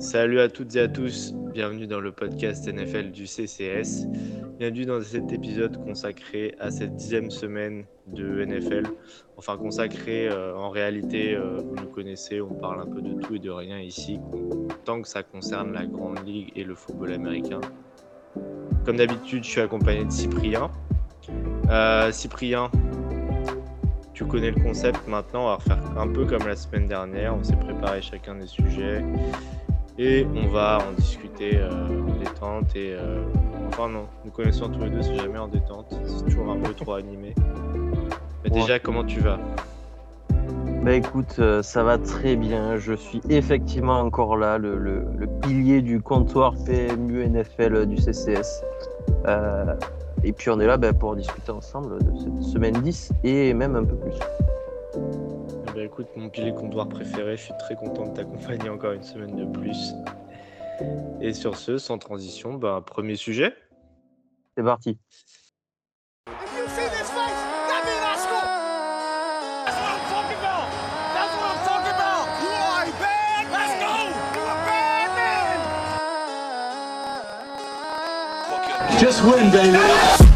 Salut à toutes et à tous, bienvenue dans le podcast NFL du CCS. Bienvenue dans cet épisode consacré à cette dixième semaine de NFL. Enfin consacré euh, en réalité, euh, vous nous connaissez, on parle un peu de tout et de rien ici, tant que ça concerne la Grande Ligue et le football américain. Comme d'habitude, je suis accompagné de Cyprien. Euh, Cyprien, tu connais le concept maintenant, on va refaire un peu comme la semaine dernière, on s'est préparé chacun des sujets et on va en discuter euh, en détente et euh, enfin non, nous connaissons tous les deux, c'est jamais en détente, c'est toujours un peu trop animé. Mais déjà, comment tu vas? Bah écoute, euh, ça va très bien. Je suis effectivement encore là, le, le- le pilier du comptoir PMU NFL du CCS. Et puis on est là bah, pour discuter ensemble de cette semaine 10 et même un peu plus. Ben, écoute, mon pilier comptoir préféré, je suis très content de t'accompagner encore une semaine de plus. Et sur ce, sans transition, bah, premier sujet. C'est parti. If you see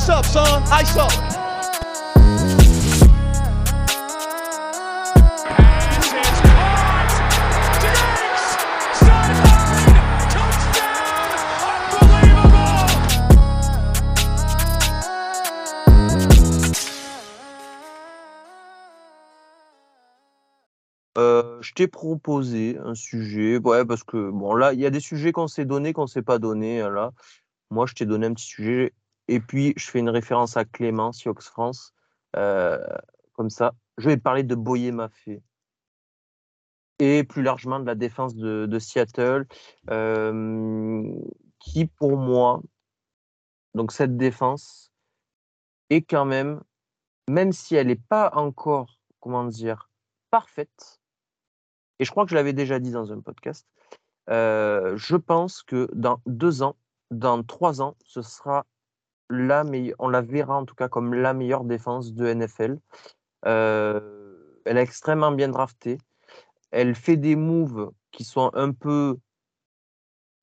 Son. Euh, je t'ai proposé un sujet, ouais, parce que bon là, il y a des sujets qu'on s'est donnés, qu'on s'est pas donnés. hein, Là, moi, je t'ai donné un petit sujet, et puis je fais une référence à Clément, Sioux France, Euh, comme ça. Je vais parler de Boyer Maffé et plus largement de la défense de, de Seattle, euh, qui pour moi, donc cette défense est quand même, même si elle n'est pas encore, comment dire, parfaite, et je crois que je l'avais déjà dit dans un podcast, euh, je pense que dans deux ans, dans trois ans, ce sera la on la verra en tout cas comme la meilleure défense de NFL. Euh, elle est extrêmement bien draftée. Elle fait des moves qui sont un peu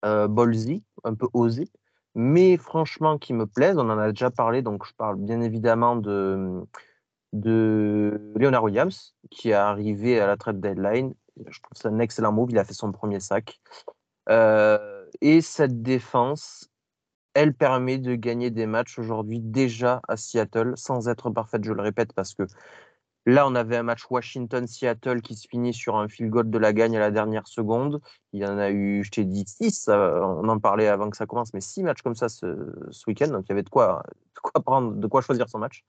euh, ballsy, un peu osés, mais franchement qui me plaisent. On en a déjà parlé, donc je parle bien évidemment de, de Leonard Williams, qui est arrivé à la trade deadline. Je trouve ça un excellent move. Il a fait son premier sac. Euh, et cette défense, elle permet de gagner des matchs aujourd'hui déjà à Seattle, sans être parfaite, je le répète, parce que là, on avait un match Washington-Seattle qui se finit sur un field goal de la gagne à la dernière seconde. Il y en a eu, je t'ai dit, six, euh, on en parlait avant que ça commence, mais six matchs comme ça ce, week-end, donc il y avait de quoi, prendre, de quoi choisir son match.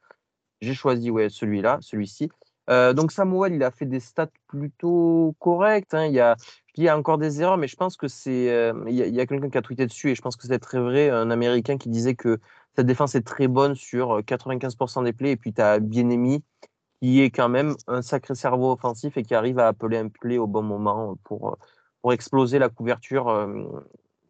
J'ai choisi celui-là, celui-ci. Euh, donc Samuel, il a fait des stats plutôt correctes. hein. Il, y a, il y a encore des erreurs, mais je pense que c'est. euh, il y a, quelqu'un qui a tweeté dessus et je pense que c'est très vrai. Un Américain qui disait que cette défense est très bonne sur 95% des plays. Et puis tu as Bienemi qui est quand même un sacré cerveau offensif et qui arrive à appeler un play au bon moment pour, pour exploser la couverture euh,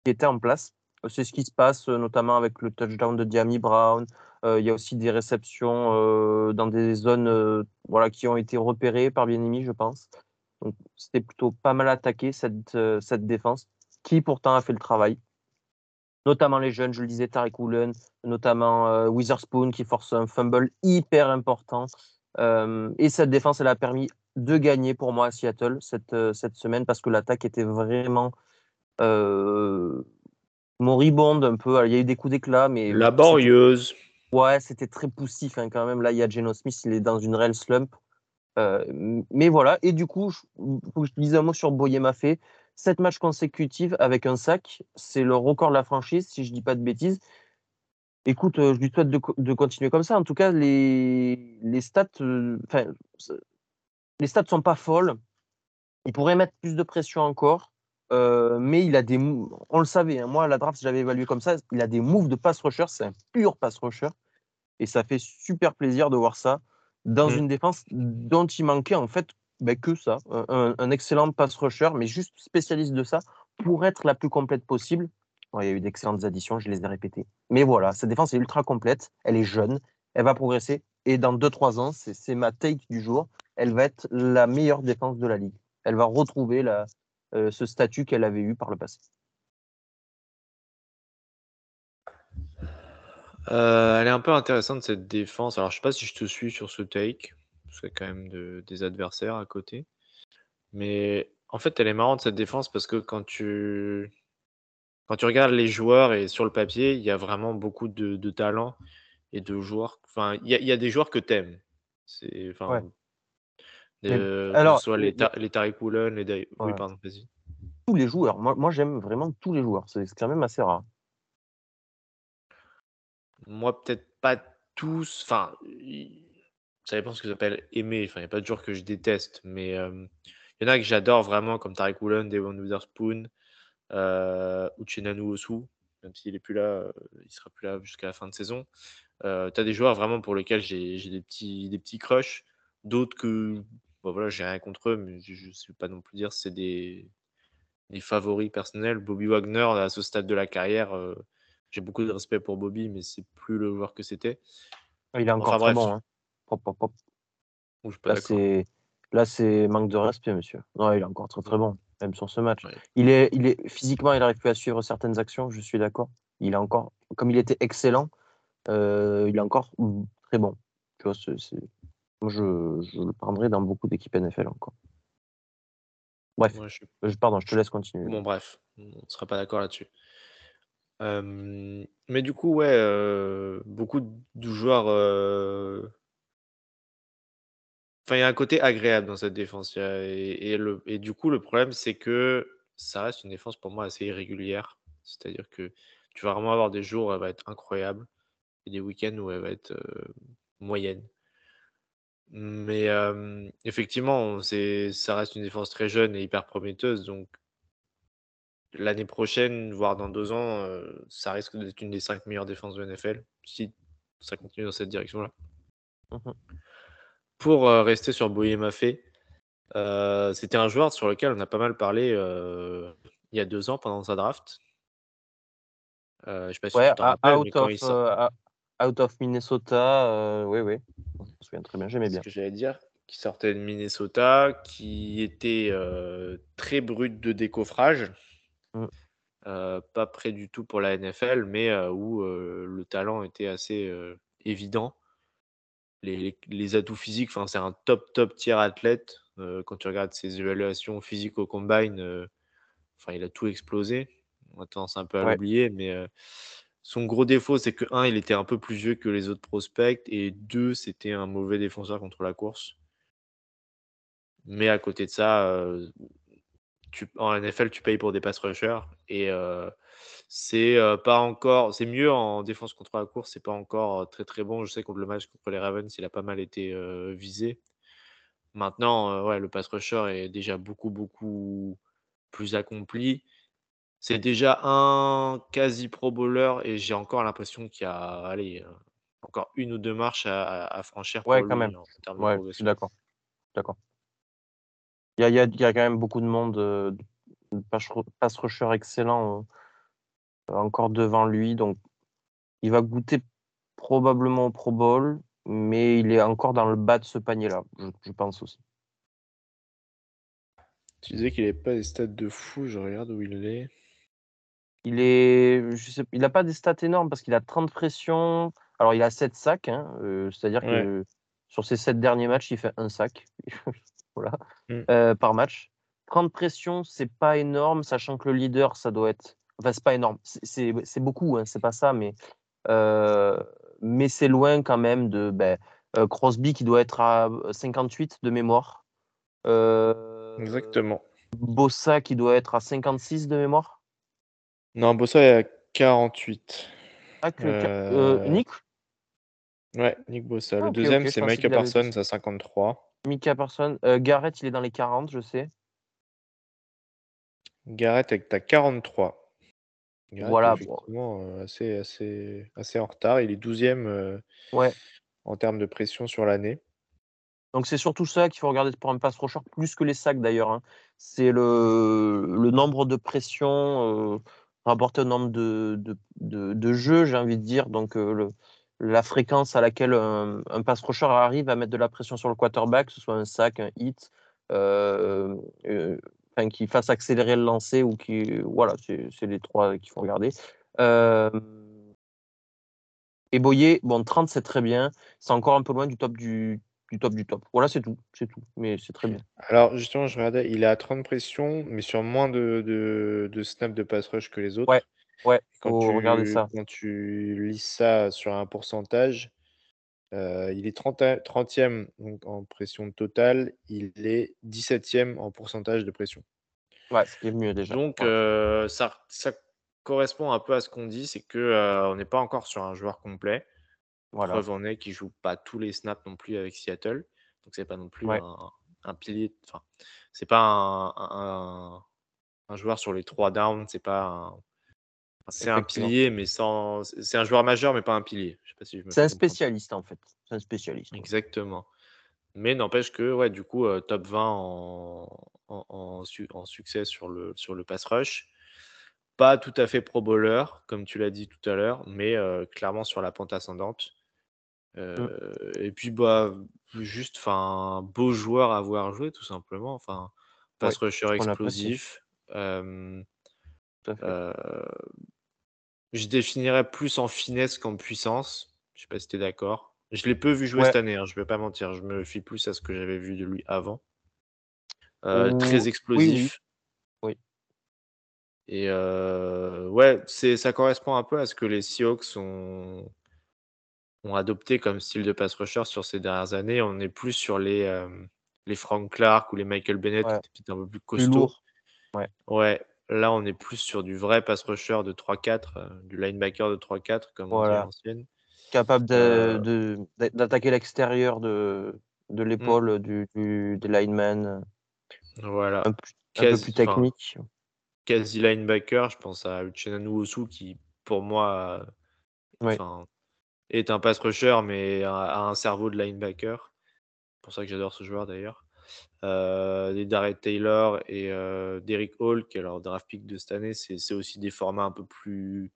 qui était en place. C'est ce qui se passe, euh, notamment avec le touchdown de Diami Brown. Euh, il y a aussi des réceptions euh, dans des zones euh, voilà, qui ont été repérées par Bienemi, je pense. Donc, c'était plutôt pas mal attaqué, cette, euh, cette défense, qui pourtant a fait le travail. Notamment les jeunes, je le disais, Tariq Woolen, notamment euh, Witherspoon, qui force un fumble hyper important. Euh, et cette défense, elle a permis de gagner pour moi à Seattle cette, euh, cette semaine, parce que l'attaque était vraiment moribonde un peu. Il y a eu des coups d'éclat, mais Laborieuse. Ouais, c'était très poussif hein, quand même. Là, il y a Geno Smith, il est dans une réelle slump. Euh, mais voilà, et du coup, il je dise un mot sur Boyer Maffé. Sept matchs consécutifs avec un sac, c'est le record de la franchise, si je dis pas de bêtises. Écoute, euh, je lui souhaite de, co- de continuer comme ça. En tout cas, les, les stats, euh, les stats sont pas folles. Il pourrait mettre plus de pression encore, euh, mais il a des, on le savait. hein, moi, la draft, j'avais évalué comme ça. Il a des moves de pass rusher, c'est un pur pass rusher, et ça fait super plaisir de voir ça dans Mm. une défense dont il manquait en fait ben, que ça, un, un excellent pass rusher, mais juste spécialiste de ça pour être la plus complète possible. Il y a eu d'excellentes additions, je les ai répétées. Mais voilà, sa défense est ultra complète, elle est jeune, elle va progresser. Et dans 2-3 ans, c'est c'est ma take du jour, elle va être la meilleure défense de la ligue. Elle va retrouver la, euh, ce statut qu'elle avait eu par le passé. Euh, elle est un peu intéressante cette défense. Alors, je sais pas si je te suis sur ce take, parce qu'il y a quand même de- des adversaires à côté. Mais en fait, elle est marrante cette défense parce que quand tu quand tu regardes les joueurs et sur le papier, il y a vraiment beaucoup de, de talent et de joueurs. Enfin, il y a, il y a des joueurs que t'aimes. C'est enfin. Ouais. que alors, ce soit les- Ta- les Tariq Woolen, les Dai- Oui, pardon, vas-y. Tous les joueurs, moi, moi j'aime vraiment tous les joueurs, c'est quand même assez rare. Moi, peut-être pas tous. Enfin, ça dépend ce que j'appelle aimer. Enfin, il n'y a pas de joueurs que je déteste, mais il y en a que j'adore vraiment, comme Tariq Woolen, Devon Witherspoon, euh, Uchenanu Osu, même s'il est plus là, euh, il sera plus là jusqu'à la fin de saison. Euh, tu as des joueurs vraiment pour lesquels j'ai des petits, des petits crushs, d'autres que, bon, voilà, j'ai rien contre eux, mais je ne sais pas non plus dire c'est des, des favoris personnels. Bobby Wagner, à ce stade de la carrière, j'ai beaucoup de respect pour Bobby, mais c'est plus le joueur que c'était. Il est encore Enfin, très bon. Hein. Je suis pas Là, c'est là, c'est manque de respect, monsieur. Non, il est encore très très bon, même sur ce match. Ouais. Il est, il est physiquement, il n'arrive plus à suivre certaines actions. Je suis d'accord. Il est encore, comme il était excellent, euh, il est encore très bon. Tu vois, c'est, c'est- moi, je, je le prendrai dans beaucoup d'équipes NFL encore. Bref, Moi, je je- pardon, je te laisse continuer. Bon, bref, on ne sera pas d'accord là-dessus. Mais du coup, ouais, beaucoup de joueurs. Enfin, il y a un côté agréable dans cette défense. Et, du coup, le problème, c'est que ça reste une défense pour moi assez irrégulière. C'est-à-dire que tu vas vraiment avoir des jours où elle va être incroyable et des week-ends où elle va être moyenne. Mais effectivement, ça reste une défense très jeune et hyper prometteuse. Donc, l'année prochaine, voire dans deux ans, euh, ça risque d'être une des cinq meilleures défenses de NFL si ça continue dans cette direction-là. Mhm. Pour euh, rester sur Boye Maffé, euh, c'était un joueur sur lequel on a pas mal parlé euh, il y a deux ans pendant sa draft. Je sais pas si Ouais, tu rappelles, out, of, il sort, à- out of Minnesota, oui, oui. Je me souviens très bien, j'aimais c'est bien. ce que j'allais dire, qui sortait de Minnesota, qui était euh, très brut de décoffrage. Mm. Euh, pas prêt du tout pour la NFL, mais euh, où euh, le talent était assez évident. Les, les- les atouts physiques, c'est un top, top tiers athlète. Quand tu regardes ses évaluations physiques au combine, enfin, il a tout explosé. On a tendance un peu à Ouais. l'oublier, mais son gros défaut, c'est que, un, il était un peu plus vieux que les autres prospects, et deux, c'était un mauvais défenseur contre la course. Mais à côté de ça, tu, en NFL, tu payes pour des pass rushers et euh, c'est euh, pas encore, c'est mieux en défense contre la course, c'est pas encore euh, très très bon. Je sais contre le match contre les Ravens, il a pas mal été euh, visé. Maintenant, ouais, le pass rusher est déjà beaucoup beaucoup plus accompli. C'est déjà un quasi pro bowler et j'ai encore l'impression qu'il y a, allez, encore une ou deux marches à, franchir Ouais, pour quand même. en, Ouais, je suis d'accord. D'accord. Il y a, il y a- il y a quand même beaucoup de monde, euh, de pass rusher excellent euh, encore devant lui. Donc, il va goûter probablement au Pro Bowl, mais il est encore dans le bas de ce panier-là, je, je pense aussi. Tu disais qu'il n'avait pas des stats de fou, je regarde où il est. Il est, je sais, il n'a pas des stats énormes parce qu'il a 30 pressions. Alors, il a 7 sacs, hein, euh, c'est-à-dire Ouais. que sur ses 7 derniers matchs, il fait un sac voilà, Mm. euh, par match. 30 pressions, c'est pas énorme, sachant que le leader, ça doit être. Enfin, c'est pas énorme, c'est- beaucoup, hein, c'est pas ça, mais, euh, mais c'est loin quand même de ben, euh, Crosby qui doit être à 58 de mémoire. Exactement. Bossa qui doit être à 56 de mémoire. Non, Bossa est à 48. Ah, que- Euh, euh, Nick? Ouais, Nick Bossa. Ah, Le ok, deuxième, c'est avait Parsons à 53. Mika Person. Euh, Garrett, il est dans les 40, je sais. Garrett est à 43. Garrett Voilà, bon. effectivement euh, assez, assez, assez en retard. Il est 12e euh, Ouais. en termes de pression sur l'année. Donc c'est surtout ça qu'il faut regarder pour un pass rusher, plus que les sacs d'ailleurs. hein. C'est le, le nombre de pressions. euh, rapporté au nombre de, de, de, de jeux, j'ai envie de dire. Donc, euh, le, la fréquence à laquelle un, un pass rusher arrive à mettre de la pression sur le quarterback, que ce soit un sac, un hit, euh, euh, enfin, qui fasse accélérer le lancer ou qui. Voilà, c'est les trois qu'il faut regarder. Euh, et Boyer, bon, 30, c'est très bien. C'est encore un peu loin du top du, du top du top. Voilà, c'est tout. C'est tout. Mais c'est très bien. Alors, justement, je regardais, il est à 30 pressions, mais sur moins de, de, de snaps de pass rush que les autres. Ouais, Ouais, Quand faut regarder ça. Quand tu lis ça sur un pourcentage, euh, il est 30, 30e donc en pression totale, il est 17e en pourcentage de pression. Ouais, ce qui est mieux déjà. Donc, Ouais. euh, ça, ça correspond un peu à ce qu'on dit, c'est que euh, on n'est pas encore sur un joueur complet. voilà. Preuve en est qu'il joue pas tous les snaps non plus avec Seattle, donc c'est pas non plus Ouais. un, un pilier. Enfin, c'est pas un, un- un joueur sur les trois downs, c'est pas un, c'est un pilier, mais sans. C'est un joueur majeur, mais pas un pilier. Je sais pas si je me C'est un comprendre. spécialiste en fait. C'est un spécialiste. Exactement. Mais n'empêche que, ouais, du coup, euh, top 20 en, en, en su- en succès sur le, sur le pass rush. Pas tout à fait pro bowler, comme tu l'as dit tout à l'heure, mais euh, clairement sur la pente ascendante. Euh, Et puis, bah, juste, enfin, beau joueur à voir jouer, tout simplement. Enfin, pass rusher explosif. Euh, Tout à fait. euh, je définirais plus en finesse qu'en puissance. Je sais pas si tu es d'accord. Je l'ai peu vu jouer Ouais. cette année, hein, je vais pas mentir. Je me fie plus à ce que j'avais vu de lui avant. Euh, très explosif. Oui. Et euh, ouais, c'est ça correspond un peu à ce que les Seahawks ont, ont adopté comme style de pass rusher sur ces dernières années. On est plus sur les, euh, les Frank Clark ou les Michael Bennett, Ouais. qui étaient un peu plus Plus costauds. lourd. Ouais. Ouais, là on est plus sur du vrai pass rusher de 3-4, euh, du linebacker de 3-4 comme on dit à l'ancienne. Capable Euh, d'attaquer l'extérieur de, de Mm. l'épaule du, du, des linemen. Voilà. Un, plus- un peu Quasi- plus enfin, technique. quasi linebacker, je pense à Uchenna Nwosu qui pour moi est un pass rusher mais a, a un cerveau de linebacker. C'est pour ça que j'adore ce joueur d'ailleurs. Euh, les Darrell Taylor et euh, Derrick Hall, qui est leur draft pick de cette année, c'est aussi des formats un peu plus.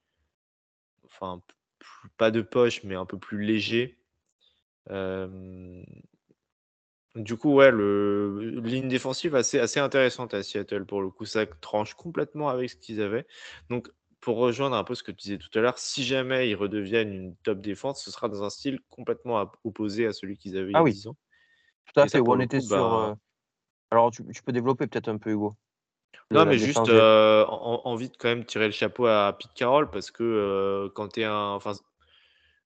Enfin, plus- pas de poche, mais un peu plus légers. Euh, du coup, ouais, le ligne défensive assez, assez intéressante à Seattle pour le coup. Ça tranche complètement avec ce qu'ils avaient. Donc, pour rejoindre un peu ce que tu disais tout à l'heure, si jamais ils redeviennent une top défense, ce sera dans un style complètement opposé à celui qu'ils avaient il y Ah a oui. 10 ans. Tout à et fait. On était coup, sur. bah- euh, Alors, tu, tu peux développer peut-être un peu, Hugo. Non, mais juste euh, en- envie de quand même tirer le chapeau à Pete Carroll parce que euh, quand tu es un. Enfin,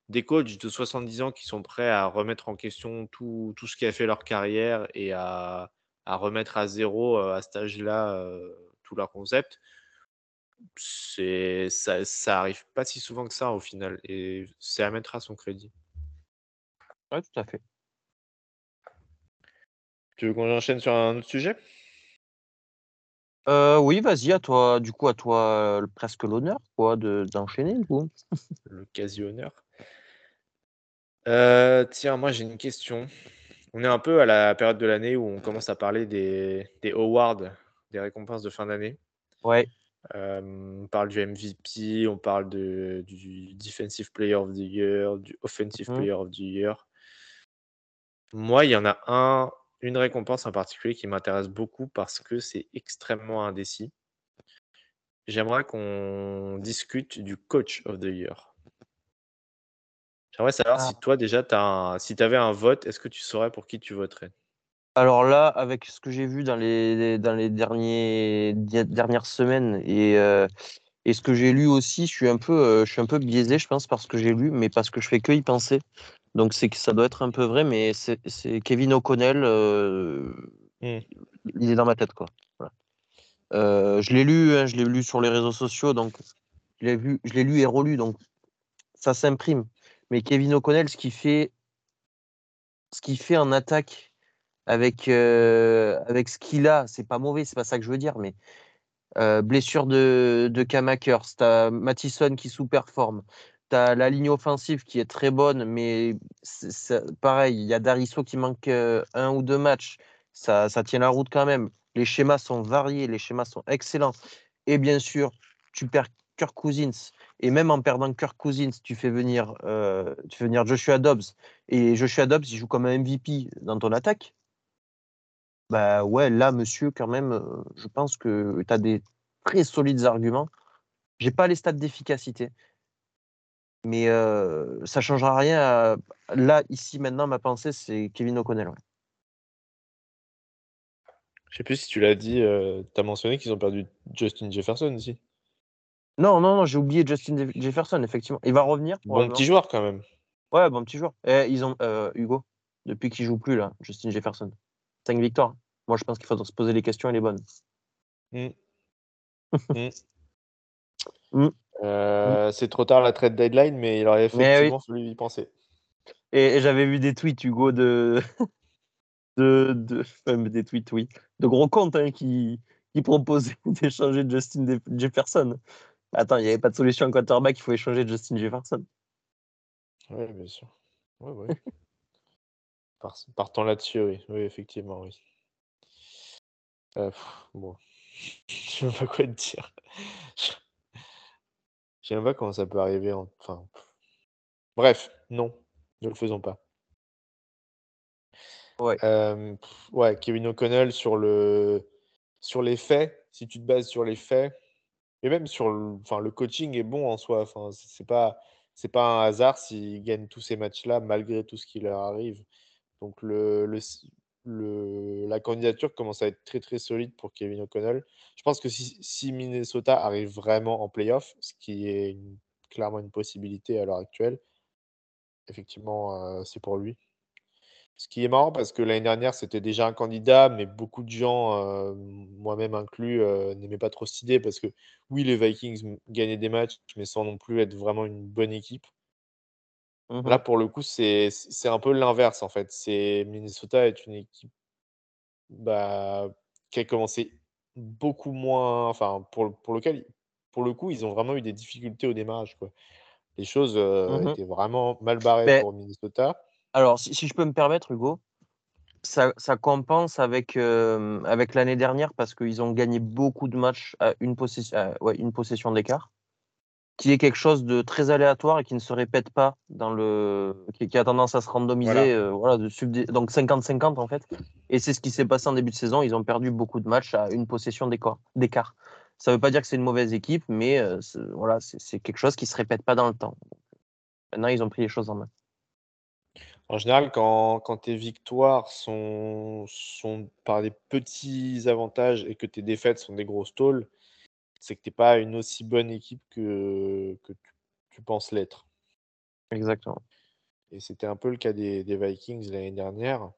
des coachs de 70 ans qui sont prêts à remettre en question tout, tout ce qui a fait leur carrière et à, à remettre à zéro euh, à cet âge-là tout leur concept, c'est ça, ça arrive pas si souvent que ça au final et c'est à mettre à son crédit. Ouais, tout à fait. Tu veux qu'on enchaîne sur un autre sujet? Euh, oui, vas-y, à toi, du coup, à toi, euh, presque l'honneur, quoi, de, d'enchaîner, du coup. Le quasi-honneur. Euh, tiens, moi j'ai une question. On est un peu à la période de l'année où on commence à parler des, des awards, des récompenses de fin d'année. Ouais, on parle du MVP, on parle de, du Defensive Player of the Year, du Offensive Mhm. Player of the Year. Moi, il y en a un, une récompense en particulier qui m'intéresse beaucoup parce que c'est extrêmement indécis. J'aimerais qu'on discute du Coach of the Year. J'aimerais savoir Ah. si toi déjà, un- si tu avais un vote, est-ce que tu saurais pour qui tu voterais? Alors là, avec ce que j'ai vu dans les, dans les derniers, di- dernières semaines et, euh, et ce que j'ai lu aussi, je suis un peu, euh, je suis un peu biaisé, je pense, par ce que j'ai lu, mais parce que je fais que y penser. Donc c'est que ça doit être un peu vrai, mais c'est c'est Kevin O'Connell, euh, Hmm. il est dans ma tête, quoi. Voilà. Euh, je l'ai lu, hein, je l'ai lu sur les réseaux sociaux, donc je l'ai vu, je l'ai lu et relu, donc ça s'imprime. Mais Kevin O'Connell, ce qu'il fait, ce qu'il fait en attaque avec, euh, avec ce qu'il a, c'est pas mauvais, c'est pas ça que je veux dire, mais euh, blessure de, de Cam Akers, t'as Mattison qui sous-performe, t'as la ligne offensive qui est très bonne, mais pareil, il y a Darisso qui manque euh, un ou deux matchs, ça, ça tient la route quand même. Les schémas sont variés, les schémas sont excellents. Et bien sûr, tu perds Kirk Cousins et même en perdant Kirk Cousins, tu fais venir, euh, tu fais venir Joshua Dobbs et Joshua Dobbs, il joue comme un MVP dans ton attaque. Bah ouais, là, monsieur, quand même, euh, je pense que tu as des très solides arguments. J'ai pas les stats d'efficacité, mais euh, ça changera rien. à- Là, ici, maintenant, ma pensée, c'est Kevin O'Connell. ouais. Je sais plus si tu l'as dit, euh, tu as mentionné qu'ils ont perdu Justin Jefferson aussi. Non, non, non, j'ai oublié Justin Jeff- Jefferson, effectivement. Il va revenir. Bon petit joueur quand même. Ouais, bon petit joueur. Et ils ont euh, Hugo, depuis qu'il joue plus là, Justin Jefferson. 5 victoires. Moi, je pense qu'il faut se poser les questions et les bonnes. Euh, C'est trop tard la trade deadline, mais il aurait effectivement fallu y penser. Et, et j'avais vu des tweets, Hugo, de. de, de enfin, des tweets, oui. De gros comptes hein, qui, qui proposaient d'échanger Justin Jefferson. Attends, il n'y avait pas de solution à quarterback, il faut échanger Justin Jefferson. Oui, bien sûr. Ouais. Par- Partons là-dessus, oui. Oui, effectivement, oui. Euh, pff, bon. Je sais même pas quoi te dire. Je sais même pas comment ça peut arriver. en- Enfin. Bref, non, ne le faisons pas. Ouais. Euh, Kevin O'Connell sur le sur les faits, si tu te bases sur les faits, et même sur le, enfin, le coaching est bon en soi. Enfin, c'est pas c'est pas un hasard s'ils gagnent tous ces matchs-là malgré tout ce qui leur arrive. Donc le, le, la candidature commence à être très très solide pour Kevin O'Connell. Je pense que si, Minnesota arrive vraiment en playoff, ce qui est clairement une possibilité à l'heure actuelle, effectivement, euh, c'est pour lui. Ce qui est marrant parce que l'année dernière, c'était déjà un candidat, mais beaucoup de gens, euh, moi-même inclus, euh, n'aimaient pas trop cette idée parce que oui, les Vikings gagnaient des matchs, mais sans non plus être vraiment une bonne équipe. Mhm. Là, pour le coup, c'est c'est un peu l'inverse en fait. C'est Minnesota est une équipe bah, qui a commencé beaucoup moins, enfin pour, le- pour lequel, pour le coup, ils ont vraiment eu des difficultés au démarrage quoi. Les choses euh, Mhm. étaient vraiment mal barrées Mais- pour Minnesota. Alors, si, si je peux me permettre, Hugo, ça, ça compense avec, euh, avec l'année dernière parce qu'ils ont gagné beaucoup de matchs à une, possession, à- ouais, une possession d'écart, qui est quelque chose de très aléatoire et qui ne se répète pas dans le. qui, qui a tendance à se randomiser, Voilà. euh, voilà, de donc 50-50 en fait. Et c'est ce qui s'est passé en début de saison. Ils ont perdu beaucoup de matchs à une possession d'écart. Ça ne veut pas dire que c'est une mauvaise équipe, mais euh, c'est- voilà, c'est quelque chose qui ne se répète pas dans le temps. Maintenant, ils ont pris les choses en main. En général, quand, quand tes victoires sont, sont par des petits avantages et que tes défaites sont des grosses tôles, c'est que tu n'es pas une aussi bonne équipe que, que tu, tu penses l'être. Exactement. Et c'était un peu le cas des, des Vikings l'année dernière.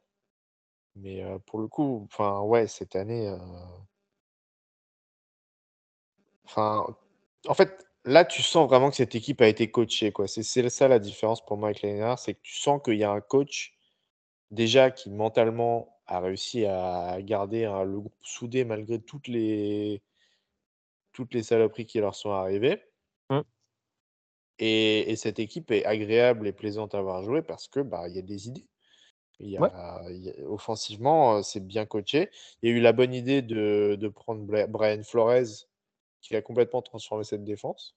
Mais euh, pour le coup, enfin ouais, cette année. euh, Enfin, en fait, là, tu sens vraiment que cette équipe a été coachée, quoi. C'est c'est ça la différence pour moi avec l'année dernière, c'est que tu sens qu'il y a un coach déjà qui mentalement a réussi à garder hein, le groupe soudé malgré toutes les toutes les saloperies qui leur sont arrivées. Mm. Et, et cette équipe est agréable et plaisante à avoir joué parce que bah il y a des idées. Il y Ouais. a, il y a- offensivement, euh, c'est bien coaché. Il y a eu la bonne idée de, de prendre Bla- Brian Flores, qui a complètement transformé cette défense.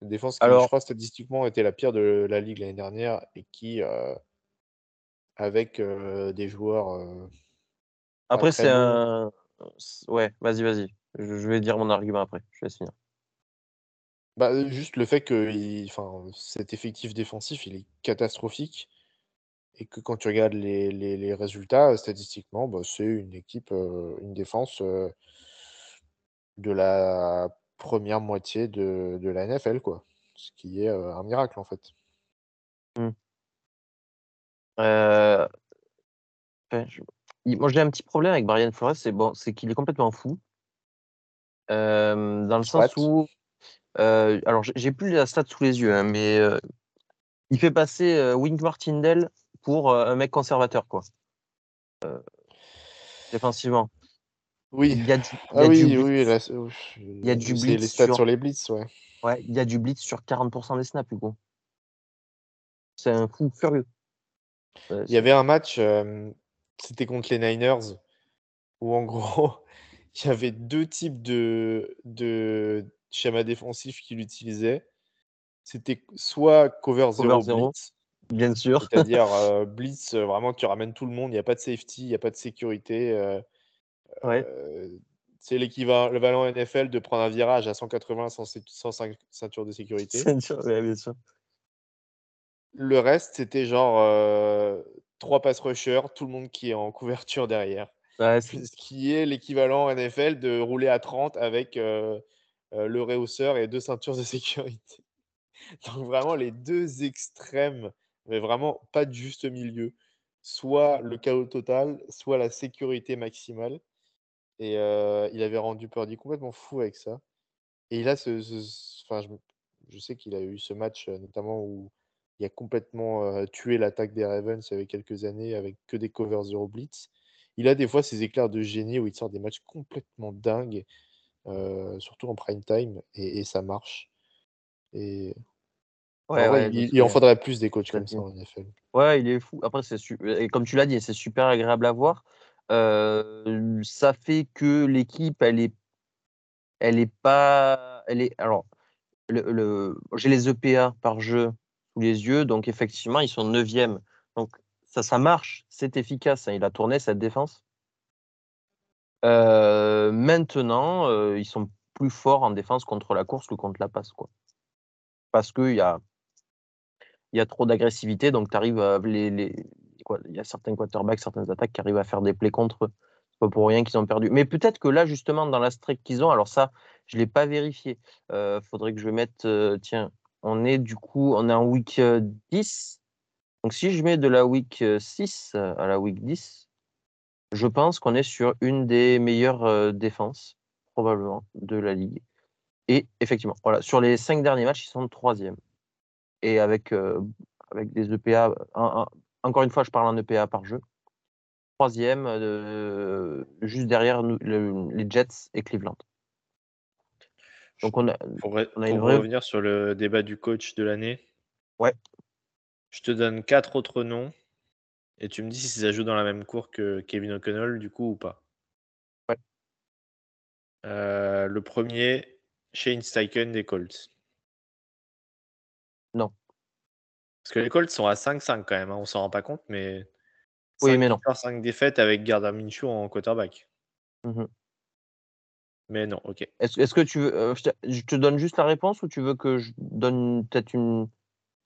Une défense qui, je Alors- crois, statistiquement était la pire de la ligue l'année dernière et qui, euh, avec euh, des joueurs. euh, Après, c'est un. Ouais, vas-y, vas-y. Je, je vais dire mon argument après. Je vais finir. bah, euh, juste le fait que il- enfin, cet effectif défensif, il est catastrophique. Et que quand tu regardes les, les- les résultats, euh, statistiquement, bah, c'est une équipe, euh, une défense euh, de la première moitié de, de la NFL, quoi. Ce qui est euh, un miracle, en fait. Enfin, je- il- Moi, j'ai un petit problème avec Brian Flores, c'est bon, c'est qu'il est complètement fou. Euh, dans le sens où. euh, alors, j'ai- plus la stat sous les yeux, hein, mais euh, il fait passer Wink Martindale pour un mec conservateur, quoi. Défensivement. Oui. Il y a du, Ah oui, du oui, là, Il y a du les blitz stats sur- sur les blitz, ouais. Ouais, il y a du blitz sur 40% des snaps, Hugo. C'est un fou furieux. Il y avait un match, c'était contre les Niners, où en gros, il y avait deux types de, de, schéma défensif qu'il utilisait, c'était soit cover 0 Cover zéro. blitz, Bien sûr. c'est-à-dire euh, blitz, euh, vraiment tu ramènes tout le monde, il n'y a pas de safety, il n'y a pas de sécurité. euh, Ouais. euh, c'est l'équivalent NFL de prendre un virage à 180 sans, sans ceinture de sécurité. Bien sûr, ouais, bien sûr. Le reste, c'était genre euh, trois pass rushers, tout le monde qui est en couverture derrière. Ouais, Ce qui est l'équivalent NFL de rouler à 30 avec euh, euh, le réhausseur et deux ceintures de sécurité. Donc vraiment les deux extrêmes, mais vraiment pas de juste milieu. Soit le chaos total, soit la sécurité maximale. Et euh, il avait rendu Purdy complètement fou avec ça. Et il a ce, ce- ce- enfin, je, sais qu'il a eu ce match notamment où il a complètement euh, tué l'attaque des Ravens il y avait quelques années avec que des covers zero blitz. Il a des fois ces éclairs de génie où il sort des matchs complètement dingues, euh, surtout en prime time, et, et ça marche. Et ouais, ouais, il, en faudrait plus des coachs comme ça en NFL. Ouais, il est fou. Après, c'est su- et comme tu l'as dit, c'est super agréable à voir. Euh, ça fait que l'équipe, elle est, elle est pas, elle est. Alors, le, le- j'ai les EPA par jeu sous les yeux, donc effectivement, ils sont neuvième. Donc ça, ça marche, c'est efficace. hein, il a tourné cette défense. Euh, maintenant, euh, ils sont plus forts en défense contre la course que contre la passe, quoi. Parce qu'il y a, y a trop d'agressivité, donc tu arrives à il y a certains quarterbacks, certaines attaques qui arrivent à faire des plays contre eux. C'est pas pour rien qu'ils ont perdu. Mais peut-être que là, justement, dans la streak qu'ils ont, alors ça, je l'ai pas vérifié. Euh, faudrait que je mette, euh, tiens, on est du coup, on est en week euh, 10. Donc si je mets de la week euh, 6 à la week 10, je pense qu'on est sur une des meilleures euh, défenses, probablement, de la ligue. Et effectivement, voilà, sur les cinq derniers matchs, ils sont troisième. Et avec, euh, avec des EPA, un- un- encore une fois, je parle en EPA par jeu. Troisième, euh, juste derrière nous, le- les Jets et Cleveland. Donc on a, Pour, On a une vraie- revenir sur le débat du coach de l'année, Ouais. Je te donne quatre autres noms et tu me dis si ça joue dans la même cour que Kevin O'Connell, du coup, ou pas. Ouais. Euh, le premier, Shane Steichen des Colts. Non. Parce que les Colts sont à 5-5 quand même, hein, on s'en rend pas compte, mais. Oui, mais non. victoires, 5 défaites avec Gardner Minshew en quarterback. Mhm. Mais non, ok. Est-ce que tu veux, euh, je, te, je te donne juste la réponse ou tu veux que je donne peut-être une.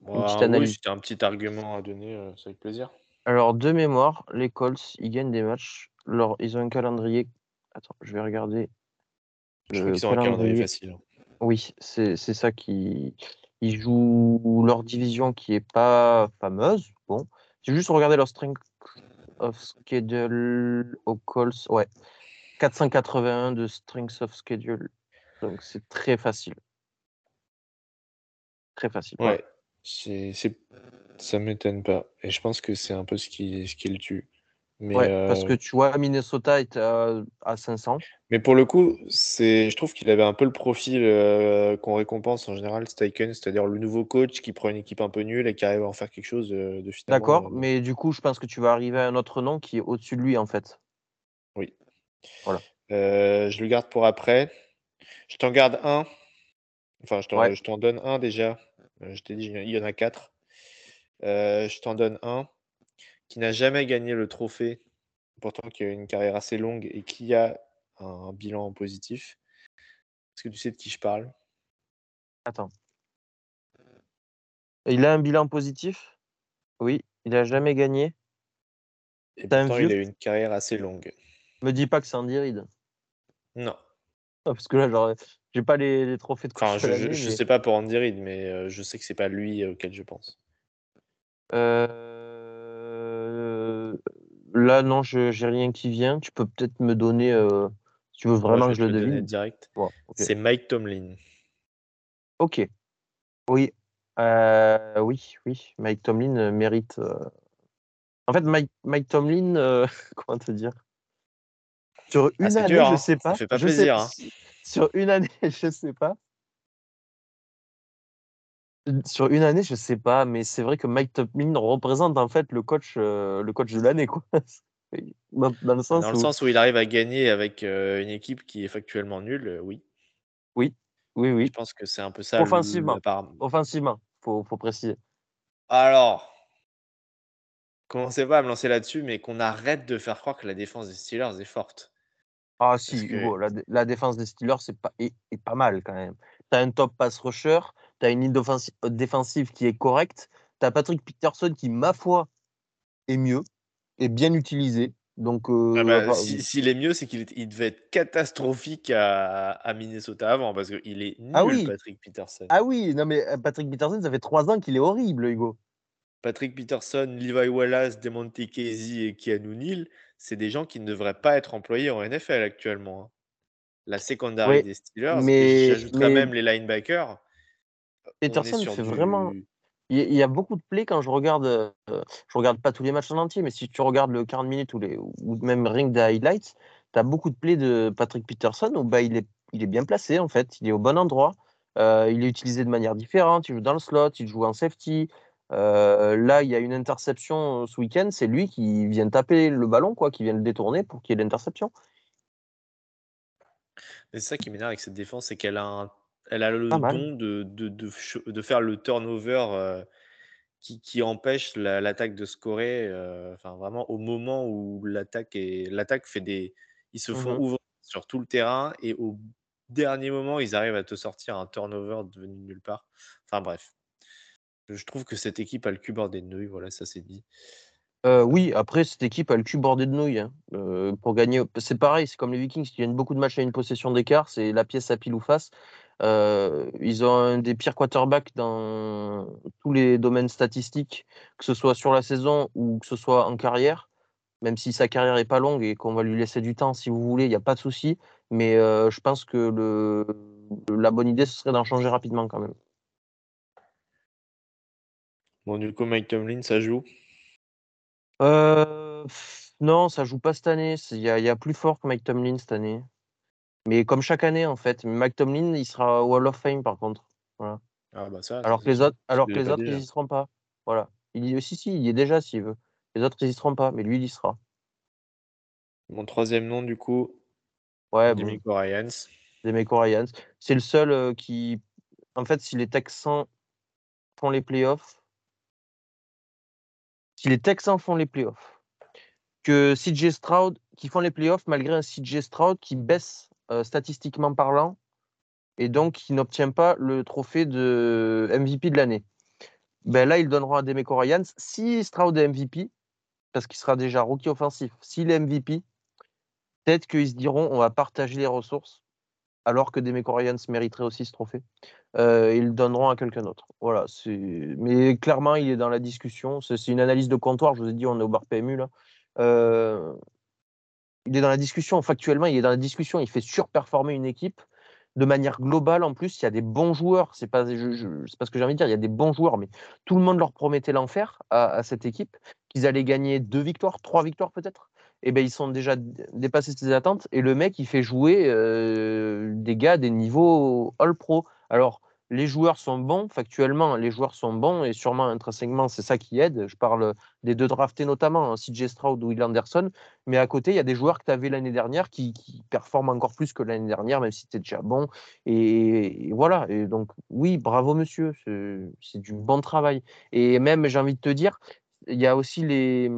Petite oui, c'était un petit argument à donner, euh, c'est avec plaisir. Alors, de mémoire, les Colts, ils gagnent des matchs. Ils ont un calendrier. Attends, je vais regarder. Je crois qu'ils ont un calendrier facile. hein. Oui, c'est ça qui. Ils jouent leur division qui est pas fameuse. Bon, j'ai juste regardé leur strength of schedule aux Colts. Ouais, 481 de strength of schedule. Donc c'est très facile. Très facile. Ouais, c'est, c'est- ça m'étonne pas. Et je pense que c'est un peu ce qui, ce qui le tue. Mais, Ouais, parce euh, que tu vois, Minnesota est à, à 500. mais pour le coup, c'est, je trouve qu'il avait un peu le profil euh, qu'on récompense en général, Steichen, c'est-à-dire le nouveau coach qui prend une équipe un peu nulle et qui arrive à en faire quelque chose euh, de finalement. D'accord, mais du coup, je pense que tu vas arriver à un autre nom qui est au-dessus de lui, en fait. euh, je le garde pour après. Je t'en garde un. Enfin, je t'en, Ouais. je t'en donne un déjà. Euh, je t'ai dit, il y en a quatre. Euh, je t'en donne un qui n'a jamais gagné le trophée, pourtant qui a une carrière assez longue et qui a un bilan positif. Est-ce que tu sais de qui je parle? Attends. Il a un bilan positif? Oui, il a jamais gagné? Et un pourtant, il a eu une carrière assez longue. Me dis pas que c'est Andy Reid. Non. Ah, Parce que là, genre, j'ai pas les, les trophées de Enfin, coach je, de je, l'année, je mais- sais pas pour Andy Reid, mais euh, je sais que c'est pas lui euh, auquel je pense. Euh, Là, non, je j'ai rien qui vient. Tu peux peut-être me donner, euh, si tu veux vraiment que je le devine. direct. Bon. C'est Mike Tomlin. Ok. Oui. Euh, oui, oui. Mike Tomlin mérite. En fait, Mike, Mike Tomlin, comment te dire? Sur une Ah, année, dur, je hein. sais Ça pas. fait pas je sais- plaisir, hein. Sur une année, je sais pas. Sur une année, je sais pas, mais c'est vrai que Mike Tomlin représente en fait le coach, euh, le coach de l'année, quoi. Dans, dans le sens Dans le où, sens où il arrive à gagner avec euh, une équipe qui est factuellement nulle, euh, oui. Oui. Oui, Je oui. pense que c'est un peu ça. le- Offensivement. la part- Offensivement, faut, faut préciser. Alors, commencez pas à me lancer là-dessus, mais qu'on arrête de faire croire que la défense des Steelers est forte. Ah si, que- Hugo, la, dé- la défense des Steelers c'est pas, est, est pas mal quand même. Tu as un top pass rusher, tu as une ligne euh, défensive qui est correcte, tu as Patrick Peterson qui, ma foi, est mieux, est bien utilisé. Donc, euh, Ah bah, si- S'il est mieux, c'est qu'il il devait être catastrophique à, à Minnesota avant, parce qu'il est nul, Ah oui. Patrick Peterson. ah oui, non mais euh, Patrick Peterson, ça fait trois ans qu'il est horrible, Hugo. Patrick Peterson, Levi Wallace, Demonte Casey et Keanu Neal, c'est des gens qui ne devraient pas être employés en NFL actuellement. hein. La secondary Oui, des Steelers, mais- j'ajouterais mais- même les linebackers. est Peterson fait du- vraiment. Il y, a- beaucoup de plays quand je regarde. euh, je regarde pas tous les matchs en entier, mais si tu regardes le 40 minutes ou, les, ou même ring des highlights, tu as beaucoup de plays de Patrick Peterson où bah, il, est, il est bien placé en fait, il est au bon endroit. Euh, il est utilisé de manière différente, il joue dans le slot, il joue en safety. Euh, là, il y a une interception euh, ce week-end, c'est lui qui vient taper le ballon, quoi, qui vient le détourner pour qu'il y ait l'interception. C'est ça qui m'énerve avec cette défense, c'est qu'elle a, un- elle a le don de, de, de, faire le turnover euh, qui, qui empêche la- l'attaque de scorer. euh, Enfin, vraiment, au moment où l'attaque est, l'attaque fait des, ils se font Mhm. ouvrir sur tout le terrain et au dernier moment, ils arrivent à te sortir un turnover devenu de nulle part. Enfin bref, je trouve que cette équipe a le cul bordé de nouilles. Voilà, ça c'est dit. Euh, oui, après, cette équipe a le cul bordé de nouilles. hein. Euh, pour gagner, c'est pareil, c'est comme les Vikings qui gagnent beaucoup de matchs à une possession d'écart, c'est la pièce à pile ou face. Euh, ils ont un des pires quarterbacks dans tous les domaines statistiques, que ce soit sur la saison ou que ce soit en carrière. Même si sa carrière est pas longue et qu'on va lui laisser du temps si vous voulez, il n'y a pas de souci. Mais je pense que la bonne idée, ce serait d'en changer rapidement quand même. Bon, du coup, Mike Tomlin, ça joue? Euh, non, ça joue pas cette année. Il y a, il y a plus fort que Mike Tomlin cette année. Mais comme chaque année, en fait. Mike Tomlin, il sera au Wall of Fame, par contre. Ah bah ça. Alors que les autres, alors que les pas autres, ils y seront pas. Voilà. Il y si, si, il y est déjà s'il veut. Les autres, ils y seront pas. Mais lui, il y sera. Mon troisième nom, du coup, Ouais, bon, Demico Ryans. des Meco Ryans. C'est le seul euh, qui. En fait, si les Texans font les playoffs. Si les Texans font les playoffs, que CJ Stroud, qui font les playoffs malgré un CJ Stroud qui baisse euh, statistiquement parlant et donc qui n'obtient pas le trophée de MVP de l'année. Ben là, ils donneront à Demeco Ryans. Si Stroud est MVP, parce qu'il sera déjà rookie offensif, s'il est MVP, peut-être qu'ils se diront on va partager les ressources, alors que Demeco Ryans mériterait aussi ce trophée. Euh, ils le donneront à quelqu'un d'autre. Mais clairement, il est dans la discussion. C'est, une analyse de comptoir. Je vous ai dit, on est au bar PMU là. Euh, il est dans la discussion. Factuellement, il est dans la discussion. Il fait surperformer une équipe de manière globale. En plus, il y a des bons joueurs. C'est pas, ce que j'ai envie de dire. Il y a des bons joueurs, mais tout le monde leur promettait l'enfer à cette équipe, qu'ils allaient gagner deux victoires, trois victoires peut-être. Et ben ils sont déjà dépassés ses attentes. Et le mec, il fait jouer euh, des gars des niveaux All Pro. Alors, les joueurs sont bons, factuellement, les joueurs sont bons et sûrement intrinsèquement, c'est ça qui aide. Je parle des deux draftés notamment, hein, CJ Stroud ou Will Anderson. Mais à côté, il y a des joueurs que tu avais l'année dernière qui, qui performent encore plus que l'année dernière, même si c'était déjà bon. Et, et voilà. Et donc, oui, bravo monsieur, c'est du bon travail. Et même, j'ai envie de te dire, il y a aussi les,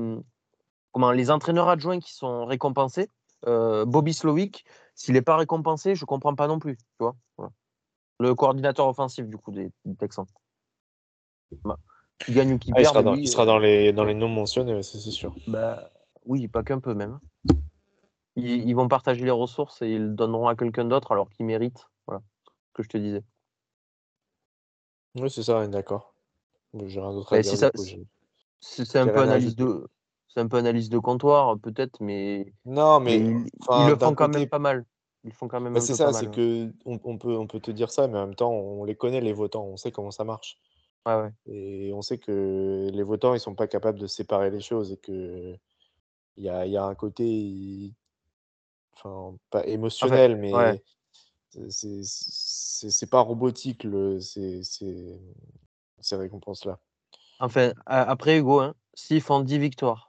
comment, les entraîneurs adjoints qui sont récompensés. Euh, Bobby Slowick, s'il n'est pas récompensé, je ne comprends pas non plus. Tu vois Voilà. Le coordinateur offensif du coup des, des Texans. Bah, qui gagne ou qui Ah, il sera, dans, lui, il sera euh, dans les, dans les noms mentionnés, c'est sûr. bah, oui, pas qu'un peu même. Ils, ils vont partager les ressources et ils le donneront à quelqu'un d'autre alors qu'il mérite. Voilà ce que je te disais. Oui, c'est ça, d'accord. J'ai rien d'autre à dire. C'est un peu analyse de. C'est un peu analyse de comptoir, peut-être, mais, Non, mais mais ils, le font quand côté, même pas mal. Ils font quand même bah, c'est ça, c'est que on, on peut, on peut te dire ça, mais en même temps, on les connaît, les votants, on sait comment ça marche. Ouais. Et on sait que les votants, ils sont pas capables de séparer les choses et que il y a, y a un côté, enfin, pas émotionnel, mais ouais. c'est- pas robotique, le, ces, ces, ces récompenses-là. Enfin, après, Hugo, hein, s'ils font 10 victoires,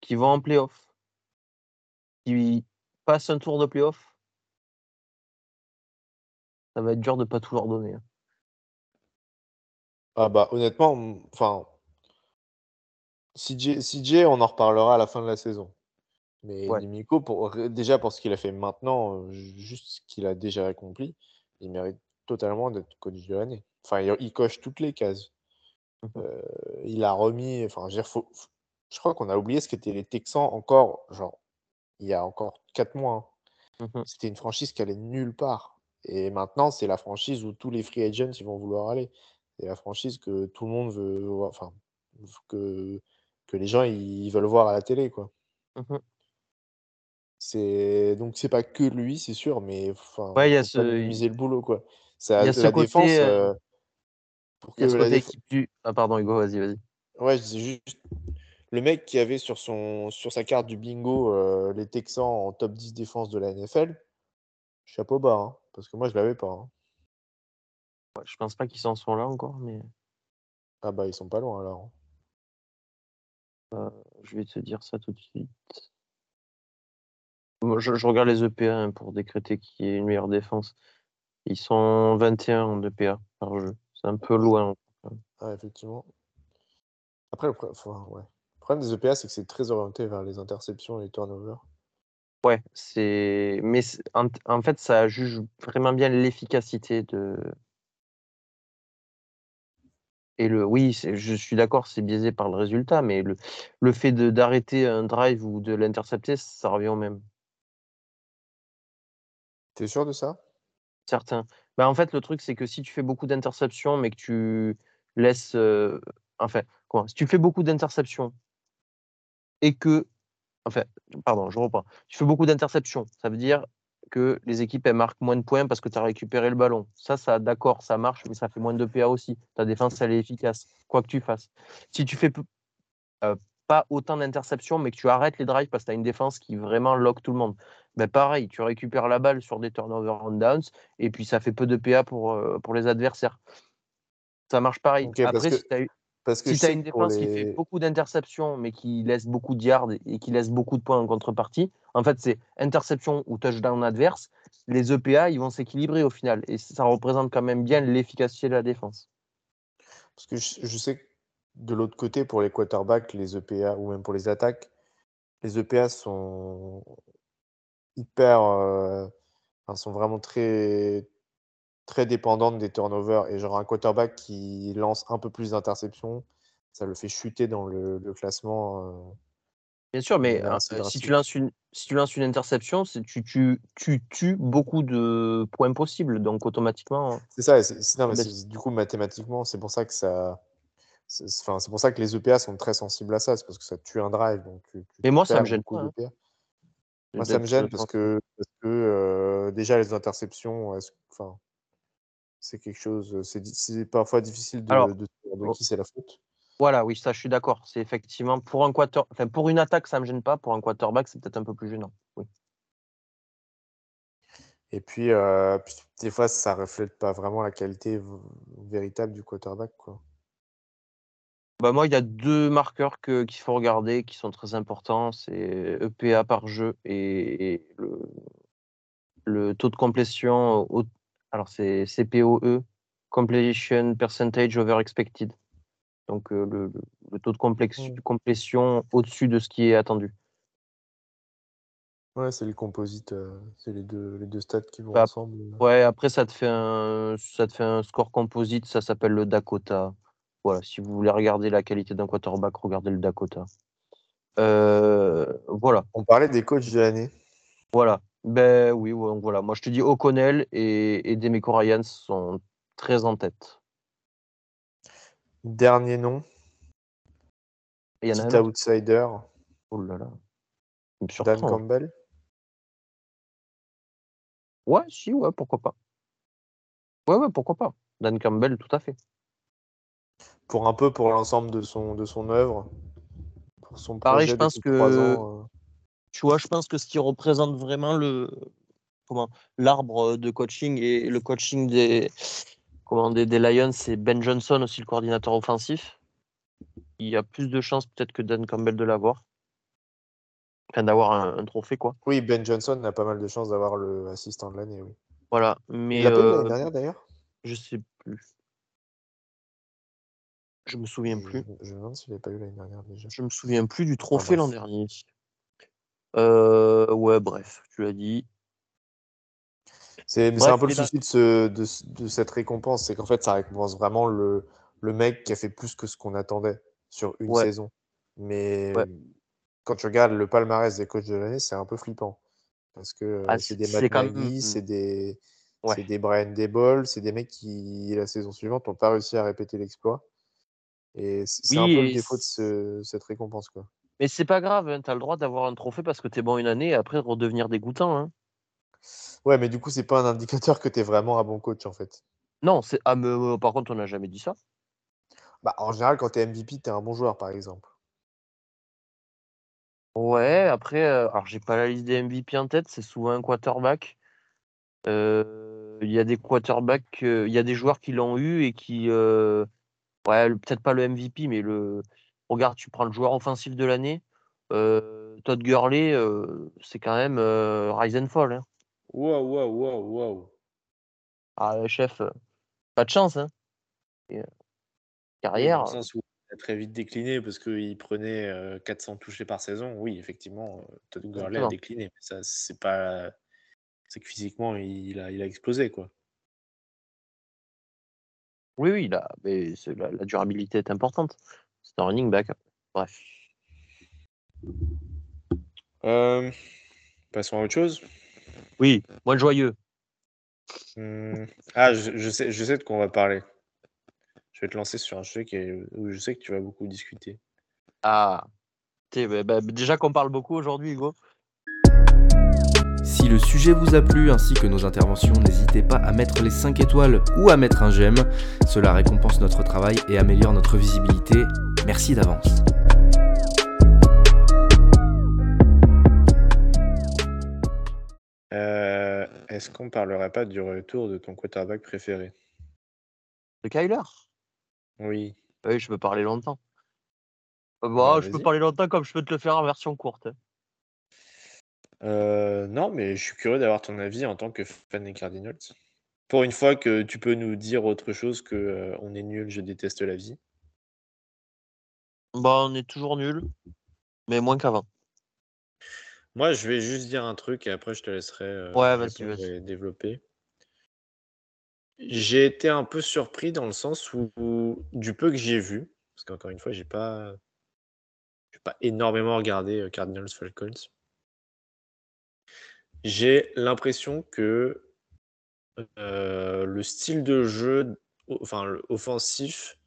qui vont en playoff, qui passent un tour de playoff, Ça va être dur de pas tout leur donner. hein. Ah bah honnêtement, enfin, CJ, CJ, on en reparlera à la fin de la saison. Mais Ouais. Miko, pour, déjà pour ce qu'il a fait maintenant, euh, ju- juste ce qu'il a déjà accompli, il mérite totalement d'être coach de l'année. Enfin, il, il coche toutes les cases. Mhm. Euh, il a remis, enfin, je veux dire, faut- faut- je crois qu'on a oublié ce qu'étaient les Texans encore, genre, il y a encore 4 mois. hein. Mhm. C'était une franchise qui allait nulle part. Et maintenant, c'est la franchise où tous les free agents ils vont vouloir aller. C'est la franchise que tout le monde veut voir, enfin, que, que les gens ils veulent voir à la télé, quoi. Mhm. C'est donc c'est pas que lui, c'est sûr, mais enfin, Ouais, il y a ce- minimiser le boulot, quoi. il Ça, y a ce la côté, défense, euh, euh, pour Il y a que ce côté équipe du. Ah, pardon, Hugo, vas-y, vas-y. Ouais, je dis juste le mec qui avait sur son sur sa carte du bingo euh, les Texans en top 10 défense de la NFL, chapeau bas, hein, parce que moi je l'avais pas. hein. Ouais, je pense pas qu'ils en sont là encore, mais Ah bah ils sont pas loin alors. je vais te dire ça tout de suite. Moi, je, je regarde les EPA hein, pour décréter qui est une meilleure défense. Ils sont 21 en EPA par jeu. C'est un peu loin. Ah, effectivement. Après, le, enfin, ouais. Le problème des EPA, c'est que c'est très orienté vers les interceptions et les turnovers. Ouais, c'est. Mais en, en fait, ça juge vraiment bien l'efficacité de. Et le, oui, je suis d'accord, c'est biaisé par le résultat, mais le, le fait d'arrêter un drive ou de l'intercepter, ça revient au même. T'es sûr de ça? Certains. Bah, en fait, le truc, c'est que si tu fais beaucoup d'interceptions, mais que tu laisses. euh, Enfin, comment Si tu fais beaucoup d'interceptions et que. Enfin, pardon, je reprends. Tu fais beaucoup d'interceptions, ça veut dire que les équipes, elles marquent moins de points parce que tu as récupéré le ballon. Ça, ça d'accord, ça marche, mais ça fait moins de PA aussi. Ta défense, elle est efficace, quoi que tu fasses. Si tu fais euh, pas autant d'interceptions, mais que tu arrêtes les drives parce que tu as une défense qui vraiment lock tout le monde, ben pareil, tu récupères la balle sur des turnovers on downs et puis ça fait peu de PA pour, euh, pour les adversaires. Ça marche pareil. Ok, parce Après, que, si tu as, parce que si tu as une défense qui fait beaucoup d'interceptions, mais qui laisse beaucoup de yards et qui laisse beaucoup de points en contrepartie, en fait, c'est interception ou touchdown adverse. Les EPA, ils vont s'équilibrer au final. Et ça représente quand même bien l'efficacité de la défense. Parce que je, je sais que de l'autre côté, pour les quarterbacks, les EPA, ou même pour les attaques, les EPA sont hyper... euh, sont vraiment très très dépendantes des turnovers. Et genre un quarterback qui lance un peu plus d'interceptions, ça le fait chuter dans le, le classement euh, Bien sûr, mais hein, euh, si, tu lances une, si tu lances une interception, tu, tu, tu tues beaucoup de points possibles. Donc, automatiquement, C'est ça, c'est- c'est- non, mais c'est- du coup, mathématiquement, c'est pour ça que ça. C'est pour ça que les EPA sont très sensibles à ça, c'est parce que ça tue un drive. Donc tu, tu Mais moi, ça me gêne pas, hein. Moi, ça me gêne parce que, parce que euh, déjà, les interceptions, enfin, c'est quelque chose. C'est di- c'est parfois difficile de, Alors, de oh, qui c'est la faute. voilà, oui, ça, je suis d'accord. C'est effectivement pour un quarter, enfin, pour une attaque, ça me gêne pas. Pour un quarterback, c'est peut-être un peu plus gênant. Oui. Et puis, euh, puis, des fois, ça reflète pas vraiment la qualité véritable du quarterback. Quoi. Bah, moi, il y a deux marqueurs que, qu'il faut regarder qui sont très importants. C'est EPA par jeu et, et le, le taux de complétion. au- alors, c'est CPOE, Completion Percentage Over Expected. Donc, euh, le, taux de complex- Mm. complétion au-dessus de ce qui est attendu. Ouais, c'est le composite, euh, c'est les deux, les deux stats qui vont Bah, ensemble. Ouais, après, ça te fait un, ça te fait un score composite, ça s'appelle le Dakota. Voilà, si vous voulez regarder la qualité d'un quarterback, regardez le Dakota. Euh, voilà, On parlait des coachs de l'année. voilà. Ben oui, ouais, donc voilà. Moi, je te dis O'Connell et, et Demeco Ryans sont très en tête. Dernier nom, il y en a petit un autre. outsider, Oh là là. Dan surprend. Campbell. Ouais, si, ouais, pourquoi pas. Ouais, ouais, pourquoi pas. Dan Campbell, tout à fait. pour un peu pour l'ensemble de son, de son œuvre, pour son Pareil, je pense que- ans. euh, Tu vois, je pense que ce qui représente vraiment le comment l'arbre de coaching et le coaching des comment des, des Lions, c'est Ben Johnson aussi le coordinateur offensif. Il y a plus de chances peut-être que Dan Campbell de l'avoir, enfin d'avoir un, un trophée quoi. Oui, Ben Johnson a pas mal de chances d'avoir le assistant de l'année, oui. Voilà. Mais Il l'a pas eu euh, l'année dernière d'ailleurs? je sais plus. Je me souviens plus. je me demande s'il l'avait pas eu l'année dernière déjà. Je me souviens plus du trophée l'an dernier. Euh, ouais, bref, tu l'as dit. C'est un peu le souci de, ce, de, ce- de cette récompense, c'est qu'en fait, ça récompense vraiment le, le mec qui a fait plus que ce qu'on attendait sur une Ouais. saison. Mais Ouais. quand tu regardes le palmarès des coachs de l'année, c'est un peu flippant. Parce que Ah, c'est des Matt Nagy, c'est des, Ouais. c'est des Brian Debol, c'est des mecs qui, la saison suivante, n'ont pas réussi à répéter l'exploit. Et c'est un peu le défaut de ce- cette récompense. Quoi. Mais c'est pas grave, hein, tu as le droit d'avoir un trophée parce que t'es bon une année et après redevenir dégoûtant. hein. Ouais, mais du coup, c'est pas un indicateur que tu es vraiment un bon coach, en fait. Non, c'est ah, mais, euh, par contre, on n'a jamais dit ça. Bah, en général, quand tu es MVP, tu es un bon joueur, par exemple. Ouais, après, euh, alors j'ai pas la liste des MVP en tête, c'est souvent un quarterback. Euh, Il y a des quarterbacks, il y a des joueurs qui l'ont eu et qui, ouais, peut-être pas le MVP, mais le. Regarde, tu prends le joueur offensif de l'année, euh, Todd Gurley, euh, c'est quand même euh, rise and fall. hein. Waouh, waouh, waouh, waouh. Ah, chef, pas de chance. Hein. Et, carrière. Dans le sens où il a très vite décliné parce qu'il prenait euh, 400 touchés par saison. Oui, effectivement, Todd Gurley a décliné. Mais ça, c'est pas. C'est que physiquement, il a, il a explosé, quoi. Oui, oui, là, mais la durabilité est importante. C'est un running back. Bref. Euh, passons à autre chose. Oui, moins joyeux. Hmm, Ah, je, je sais, je sais de quoi on va parler. Je vais te lancer sur un sujet qui est- où je sais que tu vas beaucoup discuter. Ah, bah, bah, déjà qu'on parle beaucoup aujourd'hui, Hugo. Si le sujet vous a plu ainsi que nos interventions, n'hésitez pas à mettre les 5 étoiles ou à mettre un j'aime. Cela récompense notre travail et améliore notre visibilité. Merci d'avance. Euh, Est-ce qu'on parlerait pas du retour de ton quarterback préféré? De Kyler? Oui. Oui, je peux parler longtemps. Euh, bah, Bah, je peux parler longtemps comme je peux te le faire en version courte. Euh, non, mais je suis curieux d'avoir ton avis en tant que fan des Cardinals. Pour une fois que tu peux nous dire autre chose que euh, on est nul, je déteste la vie. Bah, on est toujours nul, mais moins qu'avant. Moi, je vais juste dire un truc et après je te laisserai euh, Ouais, vas-y, répondre vas-y. et développer. J'ai été un peu surpris dans le sens où, où du peu que j'ai vu, parce qu'encore une fois, j'ai pas, j'ai pas énormément regardé euh, Cardinals Falcons. J'ai l'impression que euh, le style de jeu, enfin offensif,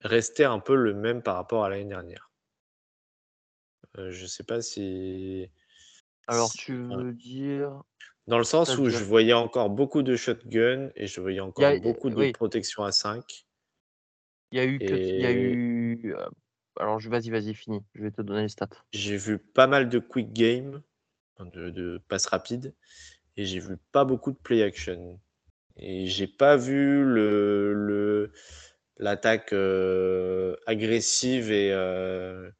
restait un peu le même par rapport à l'année dernière. Euh, je sais pas si. Alors, si- tu veux dire. Dans le sens où je voyais encore beaucoup de shotgun et je voyais encore a- beaucoup de oui. protection à 5. Il y a eu. que- Il y a eu. euh, Alors, je- vas-y, vas-y, fini. Je vais te donner les stats. J'ai vu pas mal de quick game, de, de passes rapides, et j'ai vu pas beaucoup de play action. Et j'ai pas vu le, le- l'attaque euh, agressive et, euh,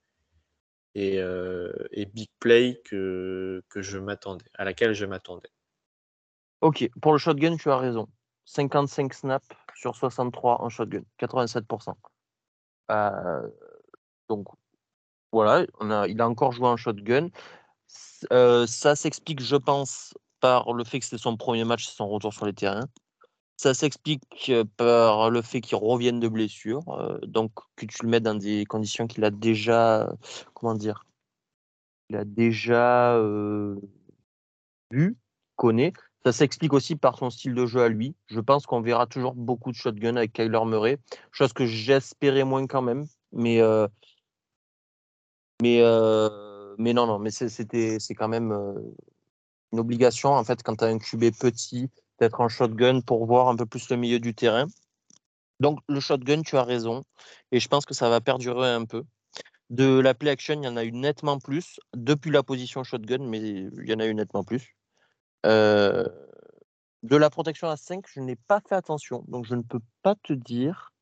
euh, et big play que, je m'attendais, à laquelle je m'attendais. Ok, pour le shotgun, tu as raison. 55 snaps sur 63 en shotgun, 87%. Euh, donc voilà, il a encore joué en shotgun. Ça s'explique, je pense, par le fait que c'était son premier match, c'est son retour sur les terrains. Ça s'explique euh, par le fait qu'il revienne de blessure, euh, donc que tu le mets dans des conditions qu'il a déjà, comment dire, il a déjà vu, connaît. Ça s'explique aussi par son style de jeu à lui. Je pense qu'on verra toujours beaucoup de shotgun avec Kyler Murray, chose que j'espérais moins quand même. Mais, mais, mais non, non, mais c'était, c'est quand même une obligation en fait quand tu as un QB petit d'être en shotgun pour voir un peu plus le milieu du terrain. Donc le shotgun, tu as raison, et je pense que ça va perdurer un peu. De la play action, il y en a eu nettement plus depuis la position shotgun, mais il y en a eu nettement plus. Euh, de la protection à 5, je n'ai pas fait attention, donc je ne peux pas te dire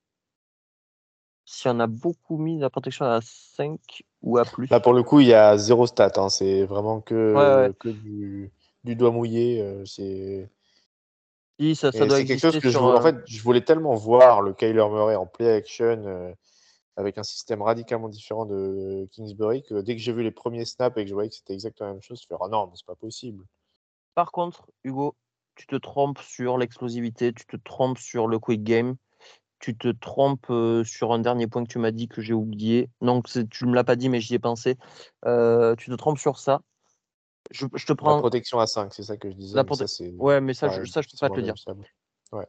si on a beaucoup mis la protection à 5 ou à plus. Là, pour le coup, il y a zéro stat. hein. C'est vraiment que, Ouais, ouais. que du, du doigt mouillé. euh, c'est Si, ça, ça Et doit c'est quelque chose que je voulais, en fait, je voulais tellement voir le Kyler Murray en play action euh, avec un système radicalement différent de Kingsbury que dès que j'ai vu les premiers snaps et que je voyais que c'était exactement la même chose, je fais ah non, mais c'est pas possible. Par contre, Hugo, tu te trompes sur l'explosivité, tu te trompes sur le quick game, tu te trompes euh, sur un dernier point que tu m'as dit que j'ai oublié. Non, tu ne me l'as pas dit, mais j'y ai pensé. Euh, tu te trompes sur ça. Je, je te La prends. protection à 5, c'est ça que je disais. La prote- ça, Ouais, mais ça, pareil, je, ça, je peux pas te le dire.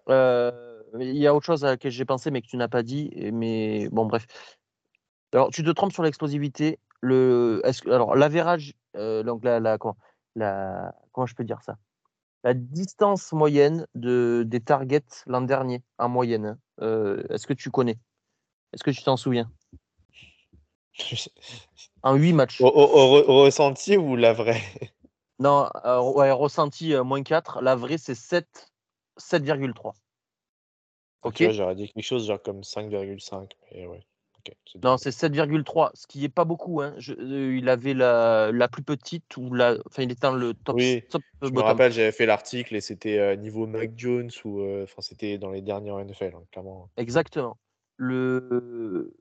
Euh, il y a autre chose à laquelle j'ai pensé, mais que tu n'as pas dit. Mais bon, bref. Alors, tu te trompes sur l'explosivité. Le, que, alors, l'avérage, euh, donc la, la, comment, la, comment je peux dire ça? La distance moyenne de, des targets l'an dernier, en moyenne. hein, euh, est-ce que tu connais? Est-ce que tu t'en souviens? En 8 matchs. au, au- au re- au ressenti ou la vraie? Non, euh, ouais, ressenti euh, moins 4. La vraie, c'est 7, 7,3. Ok Tu vois, J'aurais dit quelque chose genre comme 5,5. Mais ouais. ok, Non, c'est 7,3, ce qui est pas beaucoup. Hein. Je- euh, il avait la, la plus petite ou la, enfin, il était dans le top, Oui, top Je me rappelle, j'avais fait l'article et c'était euh, niveau Mac Jones ou enfin c'était dans les dernières NFL, hein, clairement. Exactement. Le,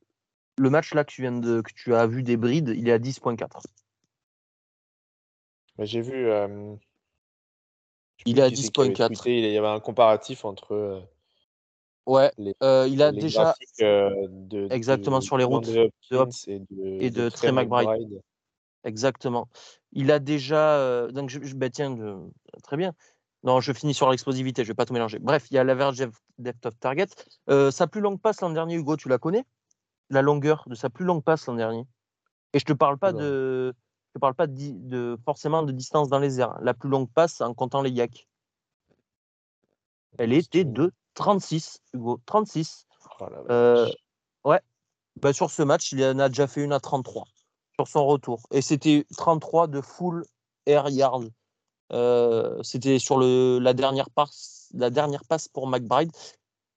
le match là que tu, viens de, que tu as vu des brides, il est à 10,4. Mais j'ai vu. euh, Il est à qui c'est qui avait 10,4. tweeté, il y avait un comparatif entre euh, Ouais, les, euh, il a les déjà euh, de, exactement de sur les routes de et de, et de Trey McBride. McBride. Exactement. Il a déjà. euh, donc, je, je- bah, tiens, très bien. Non, je finis sur l'explosivité, je vais pas tout mélanger. Bref, il y a l'average depth depth of target. Sa plus longue passe l'an dernier, Hugo, tu la connais? La longueur de sa plus longue passe l'an dernier. Et je te parle pas Oula. de. Je te parle pas de, de forcément de distance dans les airs. La plus longue passe en comptant les yaks. Elle était de 36, Hugo. 36. Oh Euh, ouais. Bah, sur ce match, il en a déjà fait une à 33 sur son retour. Et c'était 33 de full air yard. Euh, c'était sur le, la, dernière passe, la dernière passe pour McBride.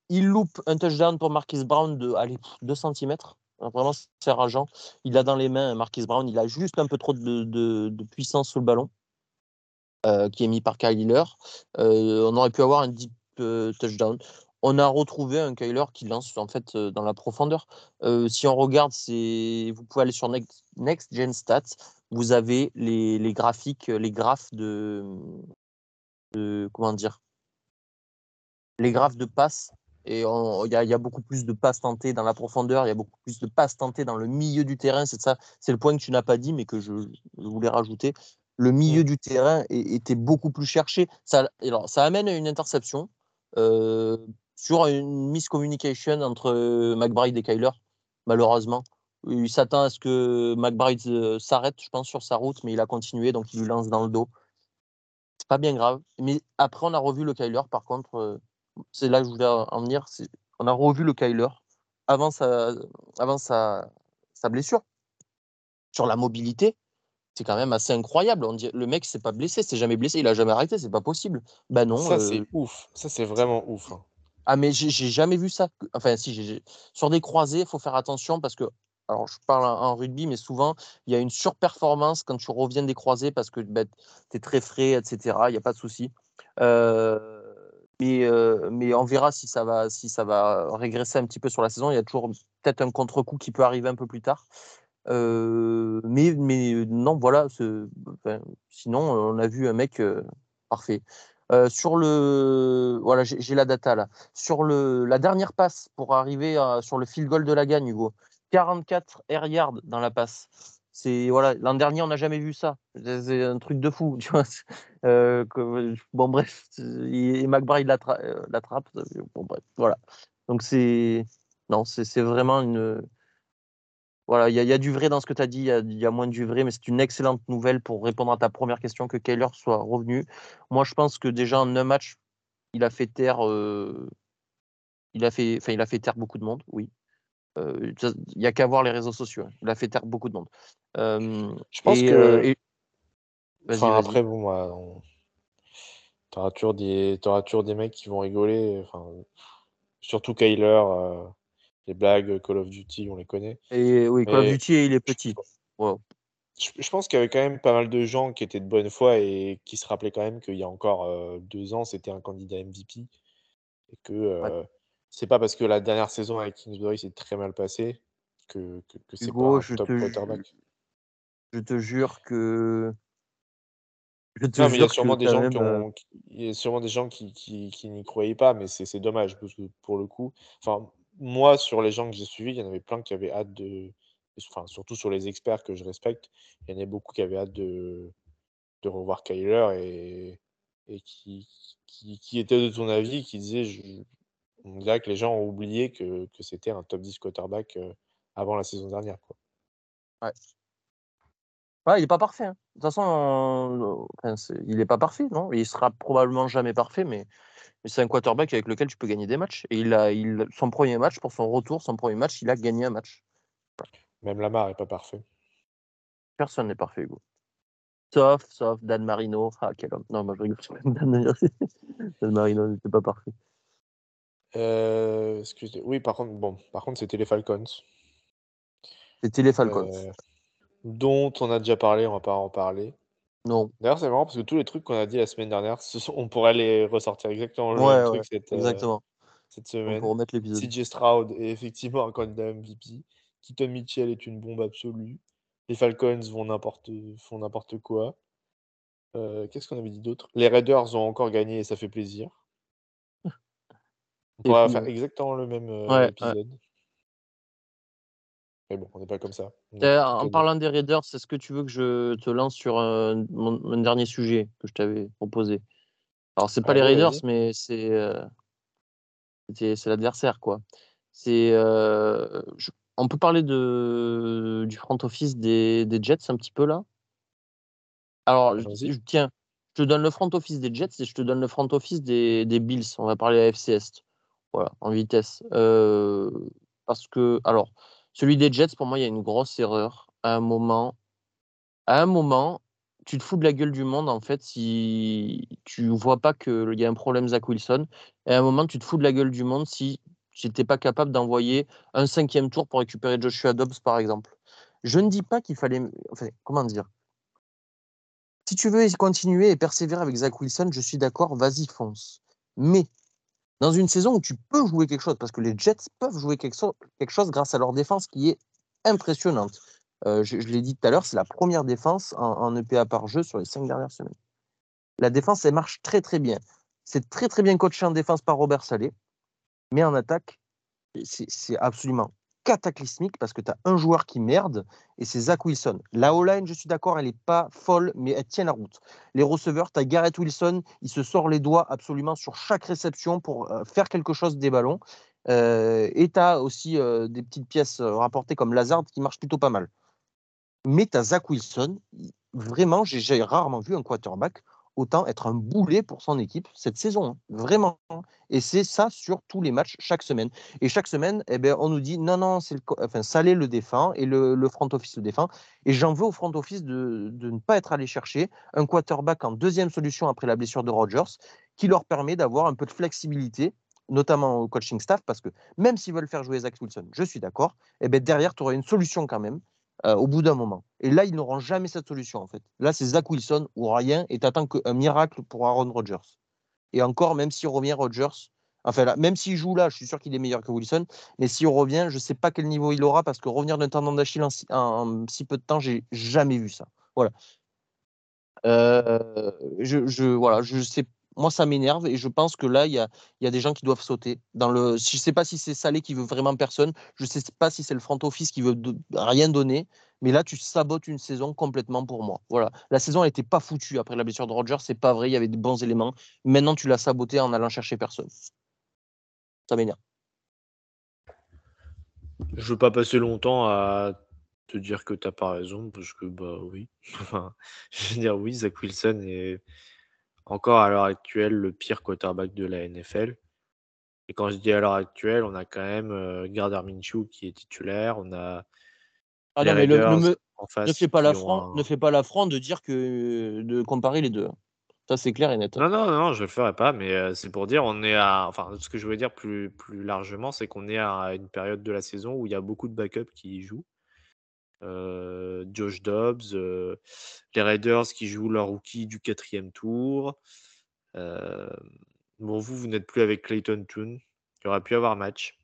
Il loupe un touchdown pour Marquis Brown de allez, 2 cm. Vraiment, c'est rageant. Il a dans les mains Marquis Brown. Il a juste un peu trop de, de- puissance sous le ballon euh, qui est mis par Kyler. Euh, on aurait pu avoir un deep euh, touchdown. On a retrouvé un Kyler qui lance en fait dans la profondeur. Si on regarde, vous pouvez aller sur Next, Next Gen Stats. Vous avez les, les graphiques, les graphes de, de comment dire, les graphes de passes. Et il y, a- il y a beaucoup plus de passes tentées dans la profondeur, il y a beaucoup plus de passes tentées dans le milieu du terrain. C'est ça, c'est le point que tu n'as pas dit, mais que je, je voulais rajouter. Le milieu du terrain était beaucoup plus cherché. Ça, alors, ça amène à une interception euh, sur une miscommunication entre McBride et Kyler, malheureusement. Il s'attend à ce que McBride euh, s'arrête, je pense, sur sa route, mais il a continué, donc il lui lance dans le dos. C'est pas bien grave. Mais après, on a revu le Kyler, par contre, euh, c'est là que je voulais en venir. On a revu le Kyler avant sa, avant sa, sa blessure. Sur la mobilité, c'est quand même assez incroyable. On dit, le mec s'est pas blessé, s'est jamais blessé, il a jamais arrêté, c'est pas possible. Bah non. Ça, euh, c'est ouf. Ça, c'est vraiment ouf. hein. ah, mais j'ai jamais vu ça. Enfin, si, sur des croisés, il faut faire attention parce que, alors je parle en, rugby, mais souvent, il y a une surperformance quand tu reviens des croisés parce que tu es très frais, etc. Il n'y a pas de souci. Euh, mais, euh, mais on verra si ça, va, si ça va régresser un petit peu sur la saison. Il y a toujours peut-être un contre-coup qui peut arriver un peu plus tard. Euh, mais, mais non, voilà. sinon, on a vu un mec euh, parfait. Euh, sur le. Voilà, j'ai la data là. Sur le, la dernière passe pour arriver sur le field goal de la gagne, Hugo. 44 air yards dans la passe. C'est voilà, l'an dernier, on n'a jamais vu ça. C'est un truc de fou. Euh, bon, bref, et, McBride euh, l'attrape. Bon, bref, voilà. Donc, c'est. Non, c'est vraiment une. Voilà, il y, a- du vrai dans ce que tu as dit, il y a, moins du vrai, mais c'est une excellente nouvelle pour répondre à ta première question que Kyler soit revenu. Moi, je pense que déjà en un match, il a fait taire, euh, il a fait, enfin, il a fait taire beaucoup de monde, oui. Il n'y a qu'à voir les réseaux sociaux. hein. Il a fait taire beaucoup de monde. Je pense et, que. et- Enfin, après, bon, moi, on... t'auras toujours des... toujours des mecs qui vont rigoler. Enfin, surtout Kyler, euh, les blagues Call of Duty, on les connaît. Et oui, Call of Duty, il est petit. Wow. Je, je pense qu'il y avait quand même pas mal de gens qui étaient de bonne foi et qui se rappelaient quand même qu'il y a encore euh, deux ans, c'était un candidat MVP. Et que euh, c'est pas parce que la dernière saison avec Kingsbury s'est très mal passée que, que, que c'est pas un je top te, ju- quarterback. je te jure que. Je te Non, mais il y a jure que sûrement des quand gens même. qui euh, ont, il y a sûrement des gens qui, qui, qui n'y croyaient pas, mais c'est c'est dommage parce que pour le coup, enfin, moi, sur les gens que j'ai suivis, il y en avait plein qui avaient hâte de, enfin, surtout sur les experts que je respecte, il y en avait beaucoup qui avaient hâte de, de revoir Kyler et, et qui, qui, qui étaient de ton avis, qui disaient, je, on dirait que les gens ont oublié que, que c'était un top 10 quarterback euh, avant la saison dernière, quoi. Ouais, il n'est pas parfait. hein. De toute façon, euh, enfin, c'est- il n'est pas parfait, non? Il sera probablement jamais parfait, mais, mais c'est un quarterback avec lequel tu peux gagner des matchs. Et il a, il, son premier match, pour son retour, son premier match, il a gagné un match. Même Lamar est pas parfait. Personne n'est parfait, Hugo. Sauf, sauf Dan Marino. Ah, quel homme. Non, moi je rigole. Dan, Dan Marino n'était pas parfait. Euh, excusez. Oui, par contre, bon, par contre, c'était les Falcons. C'était les Falcons. Euh, dont on a déjà parlé, on va pas en parler. Non. D'ailleurs, c'est marrant parce que tous les trucs qu'on a dit la semaine dernière, ce sont- on pourrait les ressortir exactement le Ouais, même ouais, truc cette, euh, exactement. cette semaine. peut remettre l'épisode. CJ Stroud est effectivement un candidat MVP. Keaton Mitchell est une bombe absolue. Les Falcons vont n'importe, font n'importe quoi. Euh, Qu'est-ce qu'on avait dit d'autre? Les Raiders ont encore gagné et ça fait plaisir. On pourrait puis, faire exactement le même euh, ouais, ouais. épisode. Mais bon, on n'est pas comme ça. À en parlant des Raiders, est-ce que tu veux que je te lance sur euh, mon, mon dernier sujet que je t'avais proposé? Alors, c'est pas les Raiders, mais c'est euh, l'adversaire, quoi. C'est euh, on peut parler de du front office des, des Jets un petit peu là? Alors, je- Allons-y. je- tiens, je te donne le front office des Jets et je te donne le front office des, des Bills. On va parler AFC Est. Voilà, en vitesse. Euh, parce que, alors, celui des Jets, pour moi, il y a une grosse erreur. À un moment, à un moment, tu te fous de la gueule du monde, en fait, si tu vois pas qu'il y a un problème Zach Wilson. Et à un moment, tu te fous de la gueule du monde si tu n'étais pas capable d'envoyer un cinquième tour pour récupérer Joshua Dobbs, par exemple. Je ne dis pas qu'il fallait. Enfin, comment dire? Si tu veux continuer et persévérer avec Zach Wilson, je suis d'accord, vas-y, fonce. Mais dans une saison où tu peux jouer quelque chose, parce que les Jets peuvent jouer quelque, chose grâce à leur défense qui est impressionnante. Euh, je l'ai dit tout à l'heure, c'est la première défense en, en EPA par jeu sur les cinq dernières semaines. La défense, elle marche très très bien. C'est très très bien coaché en défense par Robert Salé, mais en attaque, c'est absolument cataclysmique parce que tu as un joueur qui merde et c'est Zach Wilson. La O-line, je suis d'accord, elle n'est pas folle, mais elle tient la route. Les receveurs, tu as Garrett Wilson, il se sort les doigts absolument sur chaque réception pour euh, faire quelque chose des ballons. Euh, et tu as aussi euh, des petites pièces rapportées comme Lazard qui marchent plutôt pas mal. Mais tu as Zach Wilson, il- vraiment, j'ai rarement vu un quarterback autant être un boulet pour son équipe cette saison. hein. Vraiment. Et c'est ça sur tous les matchs, chaque semaine. Et chaque semaine, eh ben, on nous dit non, non, c'est le, enfin, Salé le défend et le, le front office le défend. Et j'en veux au front office de, de ne pas être allé chercher un quarterback en deuxième solution après la blessure de Rodgers, qui leur permet d'avoir un peu de flexibilité, notamment au coaching staff, parce que même s'ils veulent faire jouer Zach Wilson, je suis d'accord, eh ben, derrière, tu auras une solution quand même. Euh, au bout d'un moment. Et là, ils n'auront jamais cette solution, en fait. Là, c'est Zach Wilson ou rien, et tu attends qu'un miracle pour Aaron Rodgers. Et encore, même s'il revient Rodgers, enfin là, même s'il joue là, je suis sûr qu'il est meilleur que Wilson, mais s'il revient, je ne sais pas quel niveau il aura, parce que revenir d'un tendon d'Achille si- en si peu de temps, j'ai jamais vu ça. Voilà. Euh, je, je, voilà, je sais, moi, ça m'énerve, et je pense que là, il y a, des gens qui doivent sauter. Je ne sais pas si c'est Salé qui veut vraiment personne, je ne sais pas si c'est le front office qui veut rien donner, mais là, tu sabotes une saison complètement pour moi. Voilà. La saison n'était pas foutue après la blessure de Roger, c'est pas vrai, il y avait de bons éléments. Maintenant, tu l'as sabotée en allant chercher personne. Ça m'énerve. Je veux pas passer longtemps à te dire que t'as pas raison, parce que bah oui. Je veux dire oui, Zach Wilson est encore à l'heure actuelle le pire quarterback de la NFL. Et quand je dis à l'heure actuelle, on a quand même euh, Gardner Minshew qui est titulaire, on a Ah non, mais le- ne, fais pas l'affront, ont un- ne fais pas l'affront de dire que de comparer les deux. Ça, c'est clair et net. Non, non, non, je le ferai pas, mais euh, c'est pour dire, on est à. Enfin, ce que je veux dire plus, plus largement, c'est qu'on est à une période de la saison où il y a beaucoup de backups qui y jouent. Euh, Josh Dobbs, euh, les Raiders qui jouent leur rookie du quatrième tour. Euh, bon, vous, vous n'êtes plus avec Clayton Tune. Il aurait pu avoir match.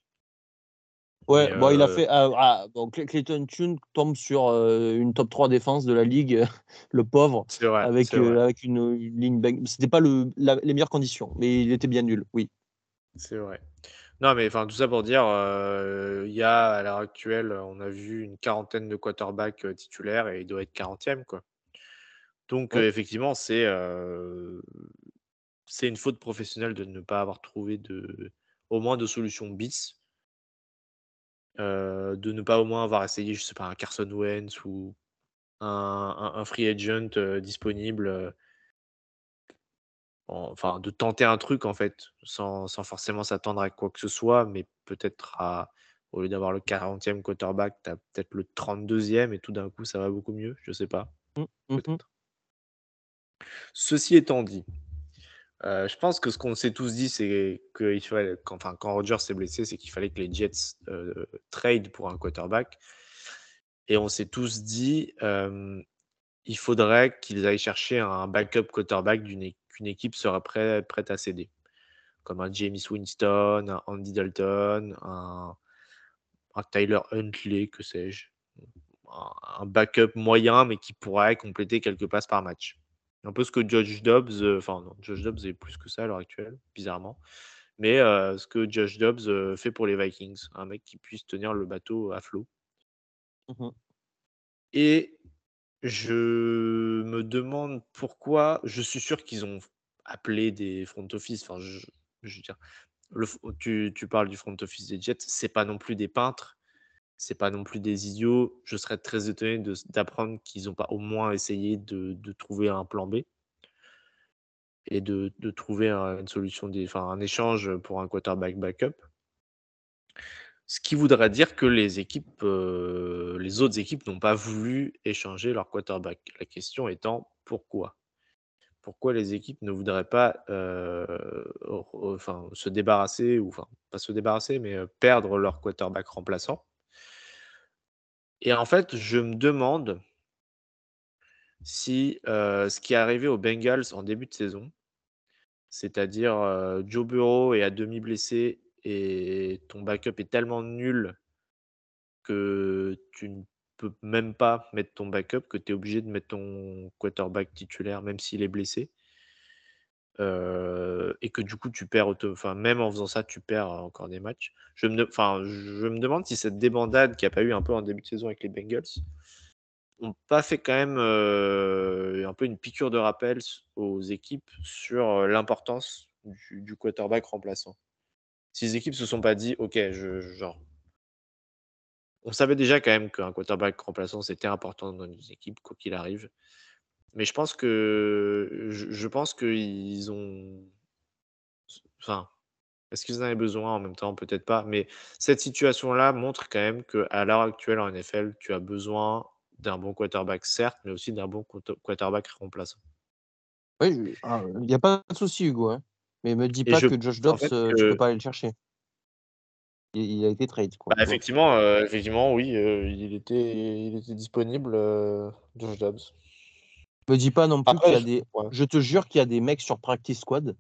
Ouais, bon, il a fait. ah, ah, bon, Clayton Tune tombe sur euh, une top 3 défense de la ligue, le pauvre, C'est vrai. avec, euh, avec une, une ligne. C'était pas le, la- les meilleures conditions, mais il était bien nul, oui. c'est vrai. Non, mais enfin, tout ça pour dire, euh, il y a à l'heure actuelle, on a vu une quarantaine de quarterbacks euh, titulaires et il doit être 40e, quoi. Donc, Ouais. euh, effectivement, c'est c'est une faute professionnelle de ne pas avoir trouvé de, au moins de solution bis. De ne pas au moins avoir essayé, je sais pas, un Carson Wentz ou un, un- un free agent disponible. En- enfin, de tenter un truc, en fait, sans, sans forcément s'attendre à quoi que ce soit, mais peut-être à, au lieu d'avoir le 40e quarterback, tu as peut-être le 32e et tout d'un coup, ça va beaucoup mieux. Je sais pas. Mhm. Peut-être. Ceci étant dit, euh, je pense que ce qu'on s'est tous dit, c'est que il fallait, quand, enfin, quand Rodgers s'est blessé, c'est qu'il fallait que les Jets euh, trade pour un quarterback. Et on s'est tous dit, euh, il faudrait qu'ils aillent chercher un backup quarterback d'une qu'une équipe prêt- prête à céder. Comme un James Winston, un Andy Dalton, un, un Tyler Huntley, que sais-je. Un, un backup moyen, mais qui pourrait compléter quelques passes par match. Un peu ce que Josh Dobbs, euh, enfin non, Josh Dobbs est plus que ça à l'heure actuelle, bizarrement. Mais euh, ce que Josh Dobbs euh, fait pour les Vikings, un mec qui puisse tenir le bateau à flot. Mhm. Et je me demande pourquoi. Je suis sûr qu'ils ont appelé des front office. Enfin, je, veux dire, f- tu, parles du front office des Jets, c'est pas non plus des peintres, c'est pas non plus des idiots. Je serais très étonné d'apprendre qu'ils n'ont pas au moins essayé de, trouver un plan B et de, trouver un- une solution, enfin, un échange pour un quarterback backup. Ce qui voudrait dire que les équipes, euh, les autres équipes n'ont pas voulu échanger leur quarterback. La question étant pourquoi? Pourquoi les équipes ne voudraient pas euh, enfin, se débarrasser, ou enfin, pas se débarrasser, mais euh, perdre leur quarterback remplaçant? Et en fait, je me demande si ce qui est arrivé aux Bengals en début de saison, c'est-à-dire Joe Burrow est à demi blessé et ton backup est tellement nul que tu ne peux même pas mettre ton backup, que tu es obligé de mettre ton quarterback titulaire, même s'il est blessé. Et que du coup, tu perds, enfin, même en faisant ça, tu perds encore des matchs. Je me, demande si cette débandade qu'il n'y a pas eu un peu en début de saison avec les Bengals n'ont pas fait quand même un peu une piqûre de rappel aux équipes sur l'importance du quarterback remplaçant. Si les équipes se sont pas dit, ok, genre, on savait déjà quand même qu'un quarterback remplaçant c'était important dans une équipe, quoi qu'il arrive. Mais je pense que je, je pense qu'ils ont, enfin, est-ce qu'ils en avaient besoin en même temps? Peut-être pas. Mais cette situation-là montre quand même qu'à l'heure actuelle en NFL, tu as besoin d'un bon quarterback, certes, mais aussi d'un bon quarterback remplaçant. Oui, ah, il n'y a pas de souci, Hugo. hein. Mais me dis pas je que Josh Dobbs, en fait euh, tu que- peux pas aller le chercher. Il, il a été trade, quoi. Bah, tu effectivement, euh, effectivement, oui, euh, il, était, il était disponible, euh, Josh Dobbs. Me dis pas non plus qu'il y a je- des. ouais. Je te jure qu'il y a des mecs sur Practice Squad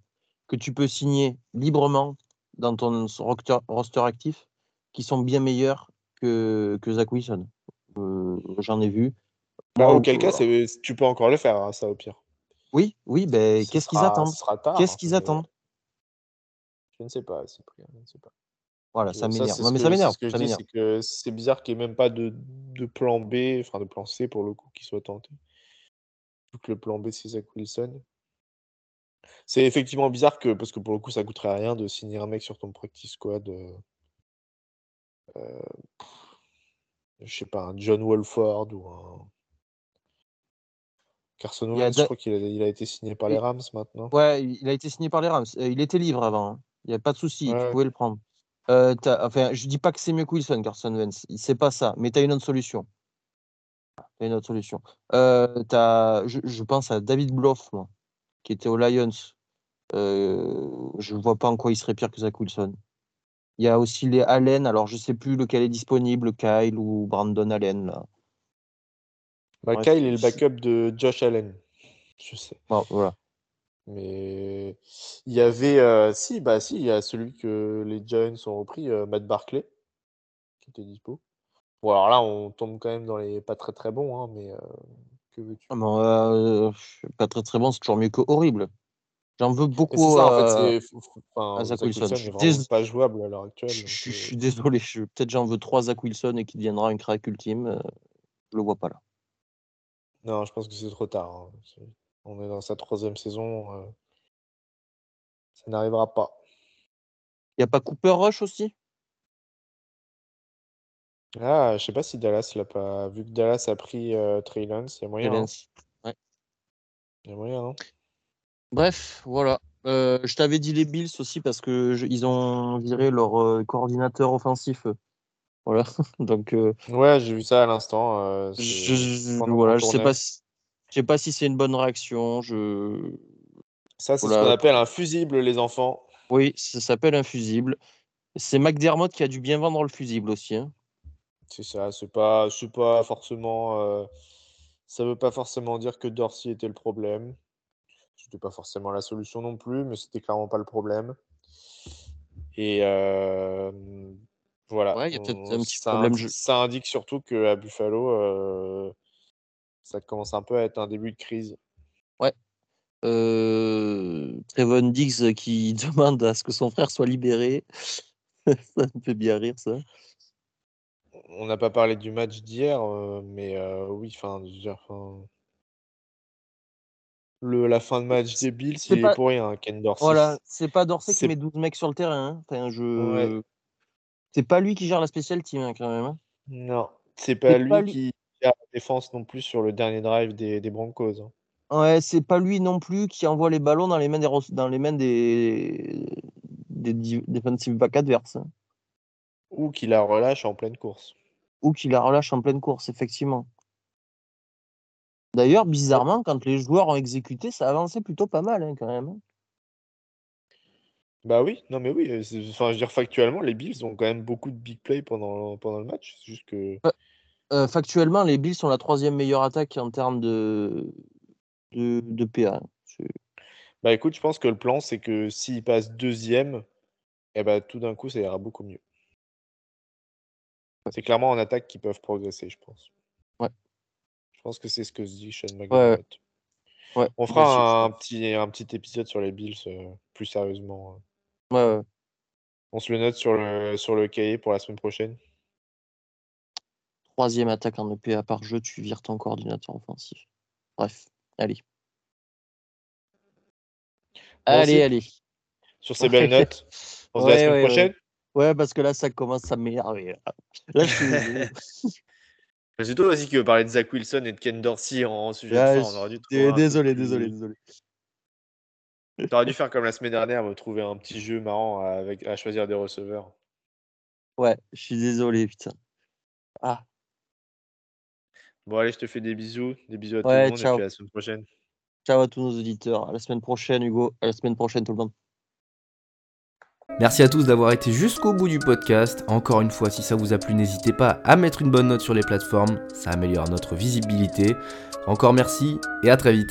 que tu peux signer librement dans ton roster, actif qui sont bien meilleurs que, que Zach Wilson. J'en ai vu. Bah, auquel cas, tu peux encore le faire, hein, ça au pire. Oui, oui, ben Ce qu'est-ce qu'ils attendent? Qu'est-ce hein, qu'ils attendent? Je ne sais pas, Cyprien, je ne sais pas. Voilà, ça m'énerve. Non, mais ça c'est m'énerve. Ce c'est que c'est bizarre qu'il n'y ait même pas de, de plan B, enfin de plan C pour le coup, qui soit tenté. Que le plan B, c'est Zach Wilson. C'est effectivement bizarre que, parce que pour le coup, ça coûterait rien de signer un mec sur ton practice squad. euh, euh, je sais pas, un John Wolford ou un. Carson Wentz, je crois qu'il a, il a été signé par les Rams maintenant. Ouais, il a été signé par les Rams. Euh, Il était libre avant. Il n'y a pas de souci, tu Ouais. pouvais le prendre. Euh, enfin, je dis pas que c'est mieux que Wilson, Carson Wentz. C'est pas ça, mais tu as une autre solution. Une autre solution. Euh, je, je pense à David Bloff, moi, qui était aux Lions. Euh, je vois pas en quoi il serait pire que Zach Wilson. Il y a aussi les Allen. Alors, je sais plus lequel est disponible, Kyle ou Brandon Allen. Là. Bah, Kyle est le backup de Josh Allen. Je sais. Bon, voilà. Mais il y avait. euh, si, bah si, il y a celui que les Giants ont repris, euh, Matt Barclay, qui était dispo. Bon, alors là, on tombe quand même dans les pas très très bons, hein, mais euh, que veux-tu? Ah, pas très très bon, c'est toujours mieux que horrible. J'en veux beaucoup ça, en à, fait, Enfin, Zach Wilson. Wilson Je dés- pas jouable à l'heure actuelle. Je, donc, je- je suis désolé, je- peut-être j'en veux trois Zach Wilson et qui deviendra un crack ultime. je le vois pas là. Non, je pense que c'est trop tard. hein. On est dans sa troisième saison. euh, Ça n'arrivera pas. Il n'y a pas Cooper Rush aussi? Ah, je sais pas si Dallas l'a pas. Vu que Dallas a pris euh, Trey Lance, il y a moyen. hein. Lance. Il y a moyen, hein. Bref, voilà. Euh, je t'avais dit les Bills aussi parce que je- ils ont viré leur euh, coordinateur offensif. Voilà. Donc Ouais, j'ai vu ça à l'instant. je, voilà, je sais pas si, je sais pas si c'est une bonne réaction. Je Ça, c'est ce qu'on appelle un fusible, les enfants. oui, ça s'appelle un fusible. C'est McDermott qui a dû bien vendre le fusible aussi. hein. C'est ça, c'est pas, c'est pas forcément. euh, ça veut pas forcément dire que Dorsey était le problème. C'était pas forcément la solution non plus, mais c'était clairement pas le problème. Et euh, voilà. Ouais, il y a peut-être on- un petit ça, problème, indi- je- ça indique surtout qu'à Buffalo, euh, ça commence un peu à être un début de crise. Euh, Trevon Diggs qui demande à ce que son frère soit libéré. ça me fait bien rire ça. On n'a pas parlé du match d'hier, euh, mais euh, oui, enfin, le, la fin de match des Bills, c'est il pas- est pour rien, Ken Dorsey. Voilà, c'est pas Dorsey qui met 12 mecs sur le terrain. hein. Enfin, je... Ouais. C'est pas lui qui gère la spéciale team hein, quand même. hein. Non, c'est pas C'est lui pas lui- qui la défense non plus sur le dernier drive des, des Broncos. hein. Ouais, c'est pas lui non plus qui envoie les ballons dans les mains des, dans les mains des... des defensive back adverses. Ou qui la relâche en pleine course. Ou qui la relâche en pleine course, effectivement. D'ailleurs, bizarrement, quand les joueurs ont exécuté, ça avançait plutôt pas mal hein, quand même. Bah oui, non mais oui, euh, enfin, je veux dire, factuellement, les Bills ont quand même beaucoup de big plays pendant, pendant le match. C'est juste que. Euh, factuellement, les Bills sont la troisième meilleure attaque en termes de, de, de PA. hein. Bah écoute, je pense que le plan, c'est que s'ils passent deuxième, eh bah, tout d'un coup, ça ira beaucoup mieux. C'est clairement en attaque qu'ils peuvent progresser, je pense. Ouais. Je pense que c'est ce que se dit Sean. McDermott. Ouais, On fera un petit, un petit épisode sur les Bills euh, plus sérieusement. Ouais, ouais. On se le note sur le, sur le cahier pour la semaine prochaine. Troisième attaque en EPA par jeu, tu vires ton coordinateur offensif. Bref, allez. allez, allez. Sur ces belles Ouais. notes, on se dit à la Ouais, semaine ouais, ouais. prochaine. Ouais, parce que là, ça commence à m'énerver. Là, je suis... C'est toi aussi qui veux parler de Zach Wilson et de Ken Dorsey en sujet de fin. On aurait dû je- trouver un truc désolé, désolé, désolé. T'aurais dû faire comme la semaine dernière, me trouver un petit jeu marrant avec, à choisir des receveurs. Ouais, je suis désolé, putain. Ah, Bon, allez, je te fais des bisous. Des bisous à tout Ouais, le monde ciao. et puis à la semaine prochaine. ciao à tous nos auditeurs. À la semaine prochaine, Hugo. À la semaine prochaine, tout le monde. Merci à tous d'avoir été jusqu'au bout du podcast. Encore une fois, si ça vous a plu, n'hésitez pas à mettre une bonne note sur les plateformes, ça améliore notre visibilité. Encore merci et à très vite.